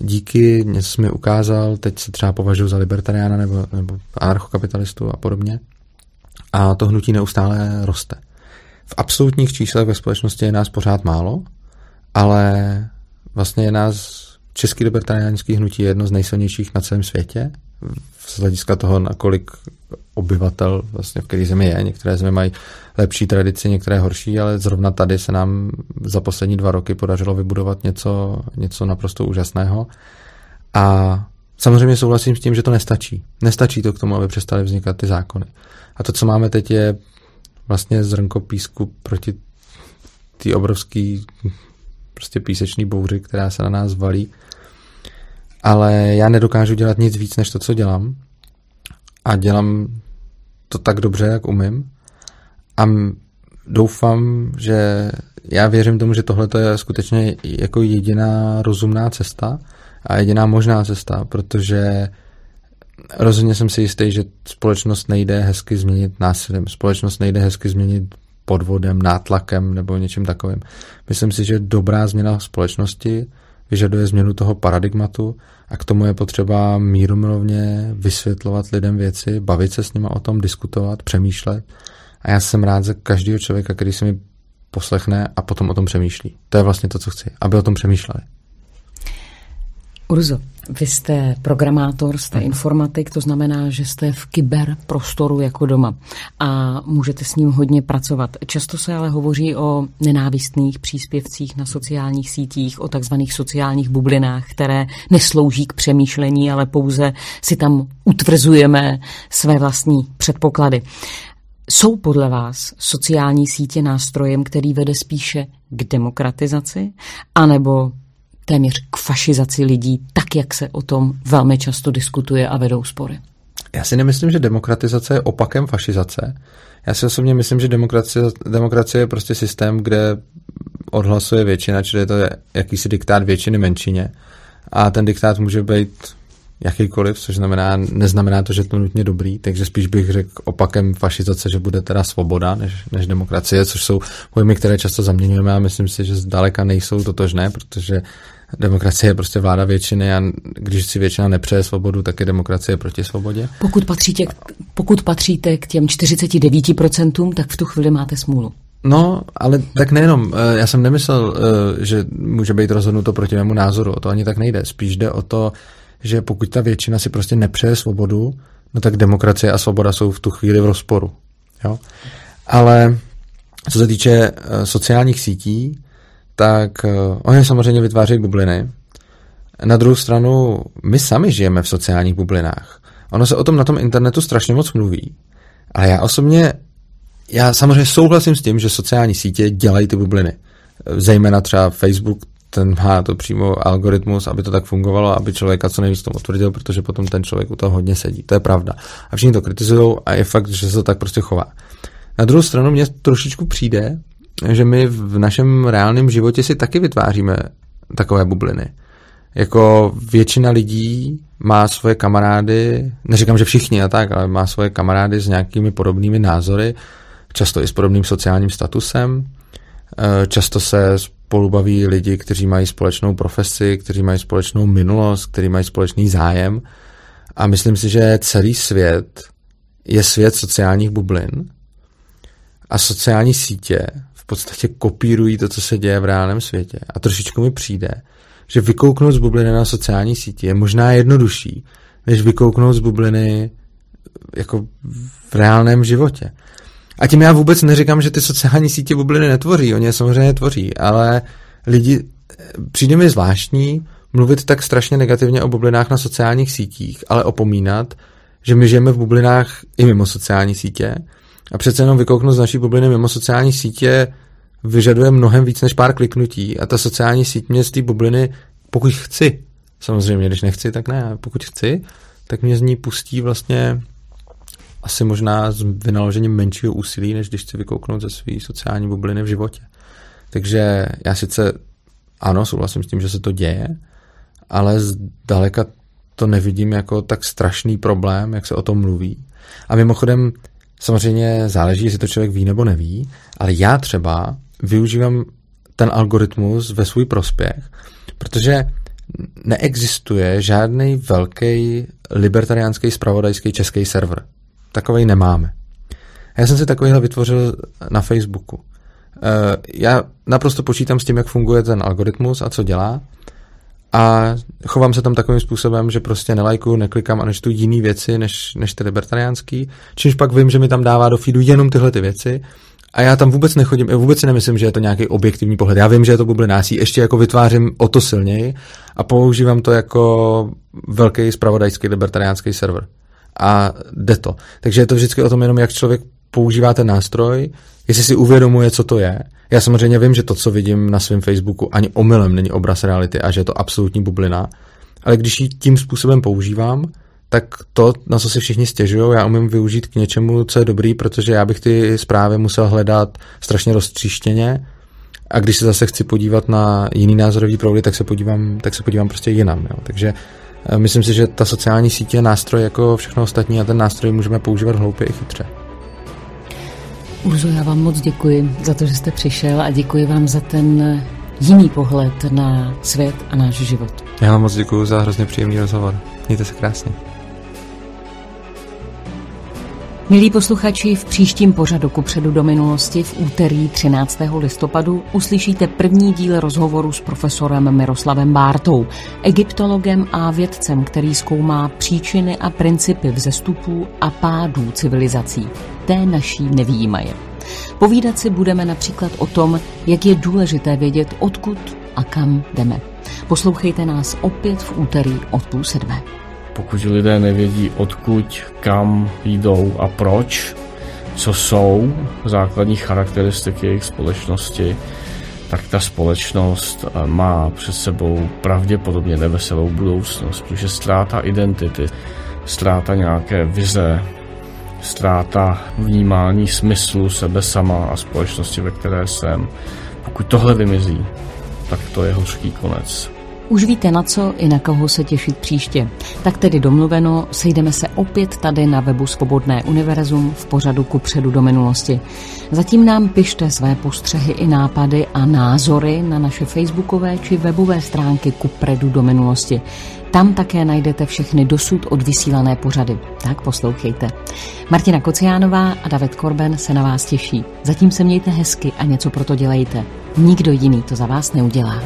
díky, něco mi ukázal, teď se třeba považuji za libertariána nebo, nebo anarchokapitalistu a podobně. A to hnutí neustále roste. V absolutních číslech ve společnosti je nás pořád málo, ale vlastně je nás Český libertariánský hnutí je jedno z nejsilnějších na celém světě z hlediska toho, na kolik obyvatel vlastně v které zemi je. Některé země mají lepší tradici, některé horší, ale zrovna tady se nám za poslední dva roky podařilo vybudovat něco, něco naprosto úžasného. A samozřejmě souhlasím s tím, že to nestačí. Nestačí to k tomu, aby přestaly vznikat ty zákony. A to, co máme teď, je vlastně zrnko písku proti té obrovský prostě písečný bouři, která se na nás valí. Ale já nedokážu dělat nic víc, než to, co dělám. A dělám to tak dobře, jak umím. A doufám, že já věřím tomu, že tohle je skutečně jako jediná rozumná cesta a jediná možná cesta, protože rozhodně jsem si jistý, že společnost nejde hezky změnit násilím, společnost nejde hezky změnit podvodem, nátlakem nebo něčím takovým. Myslím si, že dobrá změna společnosti vyžaduje změnu toho paradigmatu a k tomu je potřeba mírumilovně vysvětlovat lidem věci, bavit se s nimi o tom, diskutovat, přemýšlet. A já jsem rád za každého člověka, který se mi poslechne a potom o tom přemýšlí. To je vlastně to, co chci, aby o tom přemýšleli. Urzo, vy jste programátor, jste mhm. informatik, to znamená, že jste v kyberprostoru jako doma a můžete s ním hodně pracovat. Často se ale hovoří o nenávistných příspěvcích na sociálních sítích, o takzvaných sociálních bublinách, které neslouží k přemýšlení, ale pouze si tam utvrzujeme své vlastní předpoklady. Jsou podle vás sociální sítě nástrojem, který vede spíše k demokratizaci, anebo téměř k fašizaci lidí, tak jak se o tom velmi často diskutuje a vedou spory. Já si nemyslím, že demokratizace je opakem fašizace. Já si osobně myslím, že demokracie, demokracie je prostě systém, kde odhlasuje většina, čili je to jakýsi diktát většiny menšině. A ten diktát může být jakýkoliv, což znamená, neznamená to, že to nutně dobrý, takže spíš bych řekl opakem fašizace, že bude teda svoboda než, než demokracie, což jsou pojmy, které často zaměňujeme a myslím si, že zdaleka nejsou totožné, protože demokracie je prostě vláda většiny a když si většina nepřeje svobodu, tak je demokracie proti svobodě. Pokud patříte, pokud patříte k těm 49%, tak v tu chvíli máte smůlu. No, ale tak nejenom. Eh, já jsem nemyslel, eh, že může být rozhodnuto proti mému názoru. O to ani tak nejde. Spíš jde o to, že pokud ta většina si prostě nepřeje svobodu, no tak demokracie a svoboda jsou v tu chvíli v rozporu. Jo? Ale co se týče eh, sociálních sítí, tak uh, oni samozřejmě vytvářejí bubliny. Na druhou stranu, my sami žijeme v sociálních bublinách. Ono se o tom na tom internetu strašně moc mluví. Ale já osobně, já samozřejmě souhlasím s tím, že sociální sítě dělají ty bubliny. Zejména třeba Facebook, ten má to přímo algoritmus, aby to tak fungovalo, aby člověka co nejvíc tomu potvrdil, protože potom ten člověk u toho hodně sedí. To je pravda. A všichni to kritizují a je fakt, že se to tak prostě chová. Na druhou stranu mně trošičku přijde, že my v našem reálném životě si taky vytváříme takové bubliny. Jako většina lidí má svoje kamarády, neříkám, že všichni a tak, ale má svoje kamarády s nějakými podobnými názory, často i s podobným sociálním statusem. Eh, často se spolu baví lidi, kteří mají společnou profesi, kteří mají společnou minulost, kteří mají společný zájem. A myslím si, že celý svět je svět sociálních bublin a sociální sítě podstatě kopírují to, co se děje v reálném světě. A trošičku mi přijde, že vykouknout z bubliny na sociální síti je možná jednodušší, než vykouknout z bubliny jako v reálném životě. A tím já vůbec neříkám, že ty sociální sítě bubliny netvoří, oni je samozřejmě tvoří, ale lidi, přijde mi zvláštní mluvit tak strašně negativně o bublinách na sociálních sítích, ale opomínat, že my žijeme v bublinách i mimo sociální sítě a přece jenom vykouknout z naší bubliny mimo sociální sítě vyžaduje mnohem víc než pár kliknutí a ta sociální síť mě z té bubliny, pokud chci, Samozřejmě, když nechci, tak ne. Pokud chci, tak mě z ní pustí vlastně asi možná s vynaložením menšího úsilí, než když chci vykouknout ze své sociální bubliny v životě. Takže já sice ano, souhlasím s tím, že se to děje, ale zdaleka to nevidím jako tak strašný problém, jak se o tom mluví. A mimochodem, samozřejmě záleží, jestli to člověk ví nebo neví, ale já třeba využívám ten algoritmus ve svůj prospěch, protože neexistuje žádný velký libertariánský spravodajský český server. Takový nemáme. Já jsem si takovýhle vytvořil na Facebooku. Eh, já naprosto počítám s tím, jak funguje ten algoritmus a co dělá a chovám se tam takovým způsobem, že prostě nelajkuju, neklikám a nečtu jiný věci než, než ty libertariánský, čímž pak vím, že mi tam dává do feedu jenom tyhle ty věci a já tam vůbec nechodím, vůbec si nemyslím, že je to nějaký objektivní pohled. Já vím, že je to bublinácí, ještě jako vytvářím o to silněji a používám to jako velký spravodajský libertariánský server. A jde to. Takže je to vždycky o tom jenom, jak člověk používá ten nástroj, jestli si uvědomuje, co to je. Já samozřejmě vím, že to, co vidím na svém Facebooku, ani omylem není obraz reality a že je to absolutní bublina, ale když ji tím způsobem používám, tak to, na co si všichni stěžují, já umím využít k něčemu, co je dobrý, protože já bych ty zprávy musel hledat strašně roztříštěně a když se zase chci podívat na jiný názorový proudy, tak se podívám, tak se podívám prostě jinam. Jo. Takže myslím si, že ta sociální sítě je nástroj jako všechno ostatní a ten nástroj můžeme používat hloupě i chytře. Urzo, já vám moc děkuji za to, že jste přišel a děkuji vám za ten jiný pohled na svět a náš život. Já vám moc děkuji za hrozně příjemný rozhovor. Mějte se krásně. Milí posluchači, v příštím pořadu kupředu do minulosti v úterý 13. listopadu uslyšíte první díl rozhovoru s profesorem Miroslavem Bártou, egyptologem a vědcem, který zkoumá příčiny a principy vzestupů a pádů civilizací, té naší nevýjímaje. Povídat si budeme například o tom, jak je důležité vědět, odkud a kam jdeme. Poslouchejte nás opět v úterý od půl sedmé. Pokud lidé nevědí, odkud, kam jdou a proč, co jsou základní charakteristiky jejich společnosti, tak ta společnost eh, má před sebou pravděpodobně neveselou budoucnost, protože ztráta identity, ztráta nějaké vize, ztráta vnímání smyslu sebe sama a společnosti, ve které jsem. Pokud tohle vymizí, tak to je hořký konec. Už víte na co i na koho se těšit příště. Tak tedy domluveno, sejdeme se opět tady na webu Svobodné univerzum v pořadu ku předu do minulosti. Zatím nám pište své postřehy i nápady a názory na naše facebookové či webové stránky ku predu do minulosti. Tam také najdete všechny dosud odvysílané pořady. Tak poslouchejte. Martina Kociánová a David Korben se na vás těší. Zatím se mějte hezky a něco pro to dělejte. Nikdo jiný to za vás neudělá.